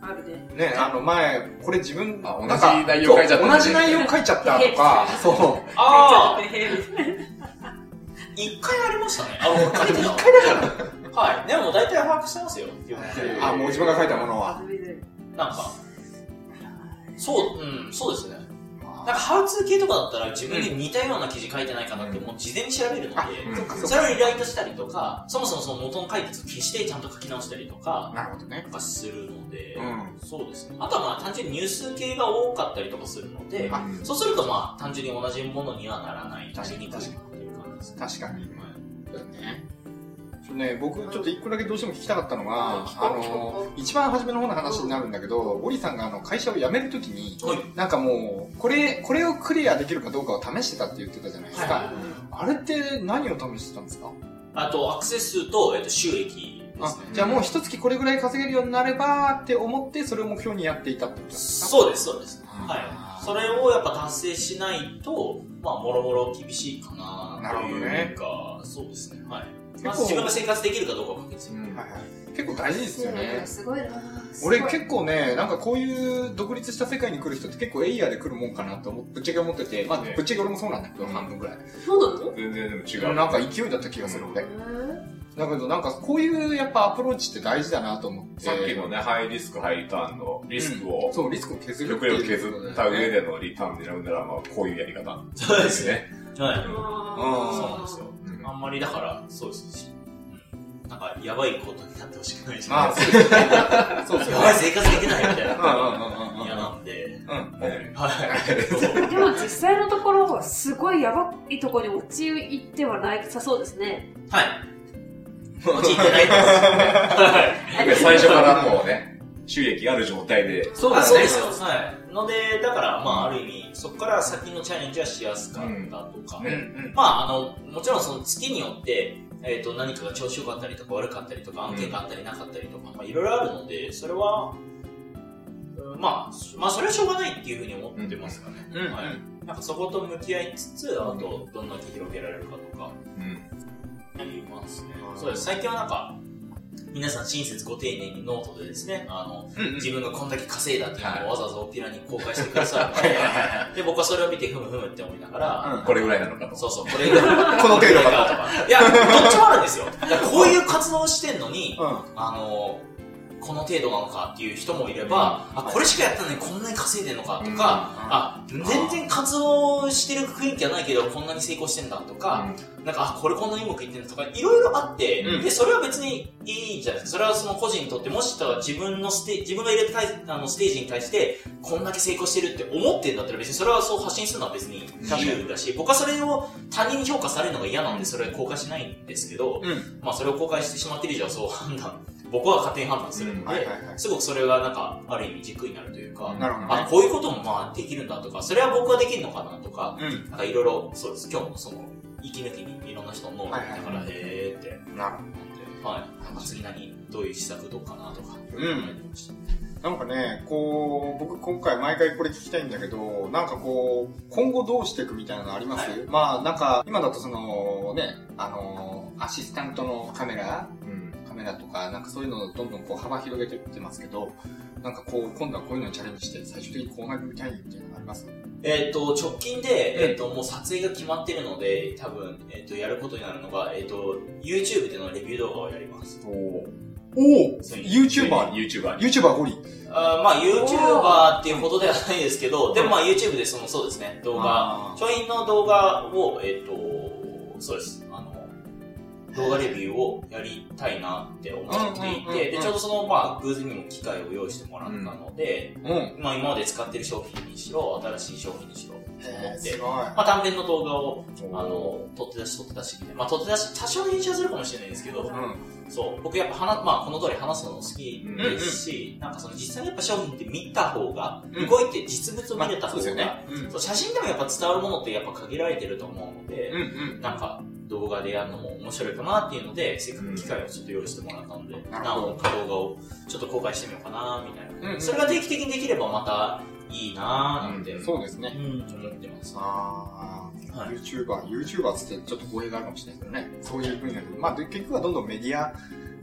あるね。ね、あの前、これ自分、あ同じ内容書いちゃったそう同じ内容書いちゃったとか、*laughs* そう。ああ *laughs* 書いちゃってへ一回ありましたね。あ、僕書いてた。一回だから。はい。でも大体把握してますよ。あ、もう自分が書いたものは。なんか、そう、うん、そうですね。なんか、ハウツー系とかだったら自分で似たような記事書いてないかなってもう事前に調べるので、あ、そっかそれをリライトしたりとか、そもそもその元の書いたやつを消してちゃんと書き直したりとか、か。なるほどね。なんかするので、うそうですね。あとはまあ単純にニュース系が多かったりとかするので、あそうするとまあ単純に同じものにはならない。確かににくいですね。確かに。だね。ね、僕ちょっと一個だけどうしても聞きたかったのは、あの、一番初めの方の話になるんだけど、ゴリさんがあの会社を辞めるときに、はいなんかもう、これ、これをクリアできるかどうかを試してたって言ってたじゃないですか。はいあれって何を試してたんですか？あと、アクセス数と、えっと、収益であすね。じゃあもう一月これぐらい稼げるようになればって思って、それを目標にやっていたってことですか？そうです、そうです。うんはい。それをやっぱ達成しないと、まあ、もろもろ厳しいかななるほどねというか、そうですね。はい。まず自分が生活できるかどうかを確認する。はいはい結構大事ですよね。すごいな俺結構ね、なんかこういう独立した世界に来る人って結構エイヤーで来るもんかなと思ぶっちゃけ思ってて、まあねぶっちゃけ俺もそうなんだけど、うん半分ぐらい。そうなの全然でも違う。なんか勢いだった気がする俺。だけどなんかこういうやっぱアプローチって大事だなと思って。さっきのね、ハイリスク、ハイリターンのリスクを、そう、リスクを削る極力削った上でのリターン狙うなら、まあ、こういうやり方。そうですね。はい。うんそうなんですよ。うんあんまりだから、そうです。うんなんか、やばいことになってほしくないし、ああ、そうですね。そうですね。やばい生活できないみたいな。うんうんうんうんうん嫌なんで。うん。ねはい。でも実際のところ、すごいやばいところに陥ってはないさそうですね。はい。陥ってないです。はい。最初からもうね、収益ある状態で、あそうだね。そうですよ。はい。ので、だから、まあ、ある意味、そこから先のチャレンジはしやすかったとか。まあ、あの、もちろんその月によって、えっ、と、何かが調子良かったりとか悪かったりとか、案件があったりなかったりとか、まあ、いろいろあるので、それは、うんまあ、まあ、それはしょうがないっていうふうに思ってますかね。うんうんはい。なんかそこと向き合いつつ、あと、どんだけ広げられるかとか、うん。ありますねう。んそうです。最近はなんか、皆さん親切ご丁寧にノートでですね、あの、うんうん自分がこんだけ稼いだっていうはいのをわざわざおっぴらに公開してください。*laughs* で、僕はそれを見てふむふむって思いながら、うんこれぐらいなのかと。そうそう、これが、*laughs* この程度かとか。いや、どっちもあるんですよ。こういう活動をしてんのに、うん。あの、この程度なのかっていう人もいれば、あ、これしかやったのにこんなに稼いでんのかとか、あ、全然活動してる雰囲気はないけど、こんなに成功してんだとか、なんか、あ、これこんなにうまくいってんだとか、いろいろあって、うん。で、それは別にいいじゃないですか。それはその個人にとって、もしくは自分のステ自分が入れたあのステージに対して、こんだけ成功してるって思ってんだったら別にそれはそう発信するのは別に。自由だし、僕はそれを他人に評価されるのが嫌なんで、それは公開しないんですけど、うん。まあそれを公開してしまってる以上はそう判断、僕は勝手に判断するので、はいはいはい。すごくそれがなんか、ある意味軸になるというか、なるほどね、。あこういうこともまあできるんだとか、それは僕はできるのかなとか、うん。なんかいろいろ、そうです。今日もその、息抜きにいろんな人の脳を見ながら、はいはいはいへーって、なる思って、はい。なんか次何、どういう施策どうかなとか、うん考えてました。なんかね、こう、僕今回毎回これ聞きたいんだけど、なんかこう、今後どうしていくみたいなのあります、はいまあなんか、今だとその、ね、あの、アシスタントのカメラうん。カメラとか、なんかそういうのをどんどんこう幅広げていってますけど、なんかこう、今度はこういうのにチャレンジして、最終的にこうなりたいみたいなのあります？えっ、と、直近で、えっ、と、もう撮影が決まってるので、多分、えっ、と、やることになるのが、えっ、と、YouTube でのレビュー動画をやります。おーおおそう !YouTuber に YouTuber に。?YouTuber ゴリあーまあ、YouTuber っていうほどではないですけど、でもまあ、YouTube でその、そうですね、動画、あ商品の動画を、えっ、と、そうです。動画レビューをやりたいなって思っていて、うんうんうんうん。で、ちょうどその、まあ、偶然にも機会を用意してもらったので、ーうん。まあ、今まで使ってる商品にしろ、新しい商品にしろ、と思って。まあ、短編の動画を、あおの、撮って出し撮って出し。まあ、撮って出し、多少編集はするかもしれないですけど、うん。そう、僕やっぱ話、まあ、この通り話すのも好きですし、なんかその実際にやっぱ商品って見た方が、うん動いて実物を見れた方が、そうですよね。うん。そう写真でもやっぱ伝わるものってやっぱ限られてると思うので、うん。うん。なん。か動画でやるのも面白いかなっていうので、せっかく機会をちょっと用意してもらったので、なるほど何本か動画をちょっと公開してみようかなみたいな、うんうんそれが定期的にできればまたいいなーなんて、そうですね。うん、思ってます。ああ、はい YouTuber、YouTuber つってちょっと語弊があるかもしれないけどね。そういう分野で。まあ、で結局はどんどんメディア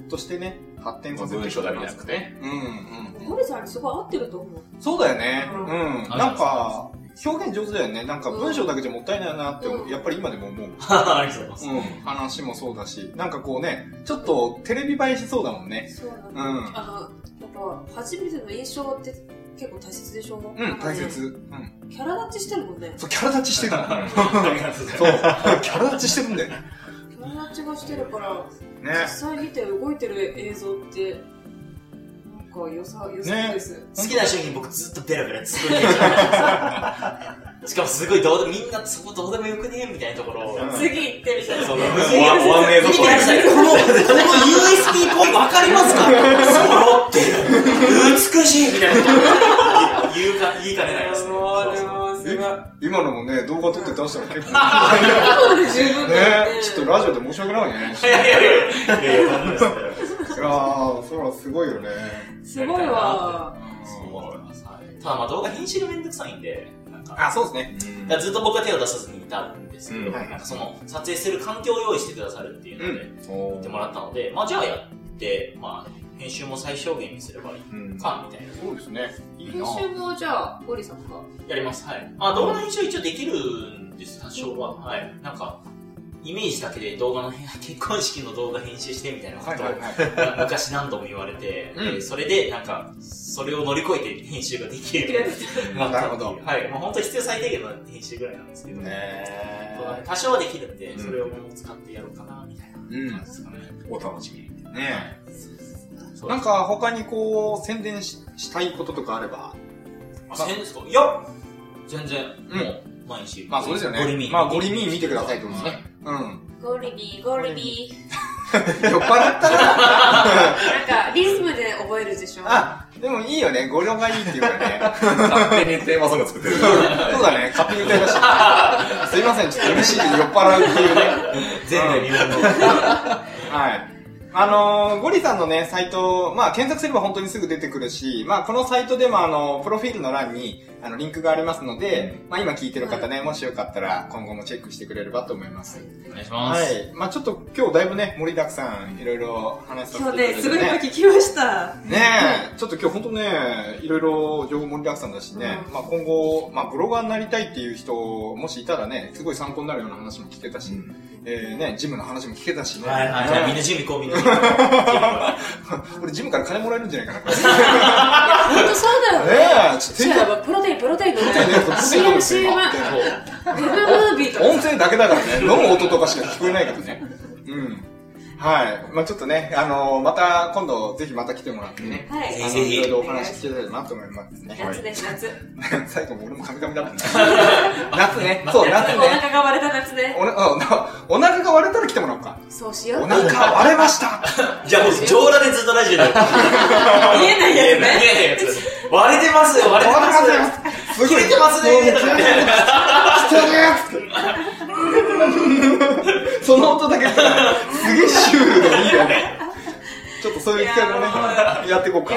としてね、発展させて文章だけじゃなくて。うんうん。ゴリさんにすごい合ってると思う。そうだよね。ううんん。なんか、表現上手だよね。なんか文章だけじゃもったいないなって、うんやっぱり今でも思う。*laughs* ありがとうございます。うん。話もそうだし、なんかこうね、ちょっとテレビ映えしそうだもんね。そうなんだ。うんあの、やっぱ、初めての印象って結構大切でしょ？うん、大。切。うん。キャラ立ちしてるもんね。そう、キャラ立ちしてる。*laughs* そう、キャラ立ちしてるんだよね。キャラ立ちがしてるから、ね実。際見て動いてる映像って、なんか良さ、良さそうです。好きな商品僕ずっとベラベラ作る。*laughs* しかもすごいどうでみんなそこどうでもよくねみたいなところを。うん次行ってみたいな。そう終わ終わんねえぞ見てください。この、この USB ポートわかりますか？揃ってる。美しいみたいなことを言うか、言いかねないですね。そうそうすごい。今のもね、動画撮って出したら結構。*laughs* ねちょっとラジオで申し訳ないね。いやいやいやいやいやいや、なんですね。いやー、そらすごいよね。すごいわ。そう思います。はいただまあ動画編集がめんどくさいんで、あ、そうですね。ずっと僕は手を出さずにいたんですけど、うんなんかその撮影する環境を用意してくださるっていうので、言ってもらったので、まあじゃあやって、まあ編集も最小限にすればいいうんか、みたいな。そうですね。いい編な集もじゃあ、ゴリさんが？やります。はい。あ、動画の編集は一応できるんです、多少は。はい。なんか、イメージだけで動画の編、結婚式の動画編集してみたいなことを、はいはいはい。昔何度も言われて、うんでそれでなんか、それを乗り越えて編集ができるようになったっていうなるほどはい。もう本当必要最低限の編集ぐらいなんですけど、ね多少はできるんで、うんそれをもう使ってやろうかな、みたいなうん感じですかね。お楽しみに。ねそうなんか他にこう、宣伝ししたいこととかあれば。あ、宣伝ですか？いや、全然、うんもう、毎日。まあそうですよね。ゴリミー。まあゴリミー見てくださいってことですね。うん。ゴリビー、ゴリビ *laughs* 酔っ払ったな。ー。なんか、リズムで覚えるでしょ？あ、でもいいよね。語呂がいいっていうかね。勝手にテーマソング作ってる。*laughs* そうだね。勝手に歌いました。*laughs* すいません。ちょっと MC で酔っ払うっていうね。全部日本の。はい。あのーゴリさんのね、サイト、まあ、検索すれば本当にすぐ出てくるし、まあ、このサイトでもあの、プロフィールの欄に、あの、リンクがありますので、まあ、今聞いてる方ね、もしよかったら、今後もチェックしてくれればと思います。お願いします。はい。まあ、ちょっと今日だいぶね、盛りだくさん、いろいろ話させてい今日ね、ただいてすごいいっぱい聞きました。ねえ、ちょっと今日本当ね、いろいろ情報盛りだくさんだしね、うん。まあ今後、まあブロガーになりたいっていう人、もしいたらね、すごい参考になるような話も聞けたし、えー、ね、ジムの話も聞けたしね。はいはい。じゃあみんな準備こうみんな。*laughs* 俺ジムから金もらえるんじゃないかな、本当そうだよね。え、ちょっとプロテイン、プロテインのね。CM、CM。ブムービーとか。音声だけだからね、飲む音とかしか聞こえないけどね。うん。はい。まあちょっとね、あのーまた今度ぜひまた来てもらってね。はい。あの、いろいろお話聞けたらなと思いますね。夏です、夏。*laughs* 最後も俺もカミカミだったね。*laughs* 夏ね。そう、夏おね。腹が割れた夏ね。おお腹が割れたら来てもらおうか。そうしよう。お腹割れました *laughs* じゃあもう上裸でずっとラジオで。見えないやつね。見えないやつ。割れてますよ、割れてますよ。すごい。切れてますねもう切れてますその音だけしたら、すげえシュールでいいよね。ちょっとそういう企画もね、やっていこうか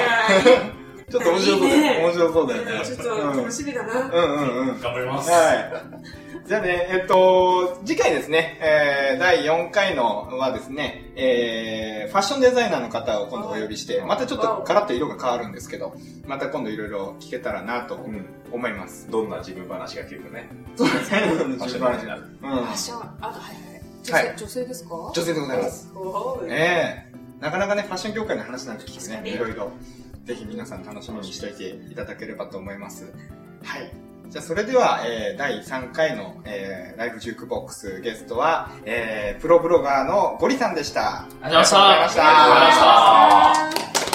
ちょっと面白そうだよね。面白そうだよね。ーちょっと楽しみだな。うんうんうん。頑張ります。はい。じゃあね、えっと、次回ですね、えー、第4回のはですね、えー、ファッションデザイナーの方を今度お呼びして、またちょっとガラッと色が変わるんですけど、また今度いろいろ聞けたらなとうん。思います。どんな自分話が聞けるかね。そうですね。ファッション話になる。うんファッ。ション、あと、はいはい。女は性、女性ですか？女性でございます。ええなかなかね、ファッション業界の話なんて聞くね、いろいろ。ぜひ皆さん楽しみにしておいていただければと思います。はい。じゃあ、それでは、えー、第3回の、えー、ライフジュークボックスゲストは、えー、プロブロガーのゴリさんでしたありがとうございましたありがとうございました。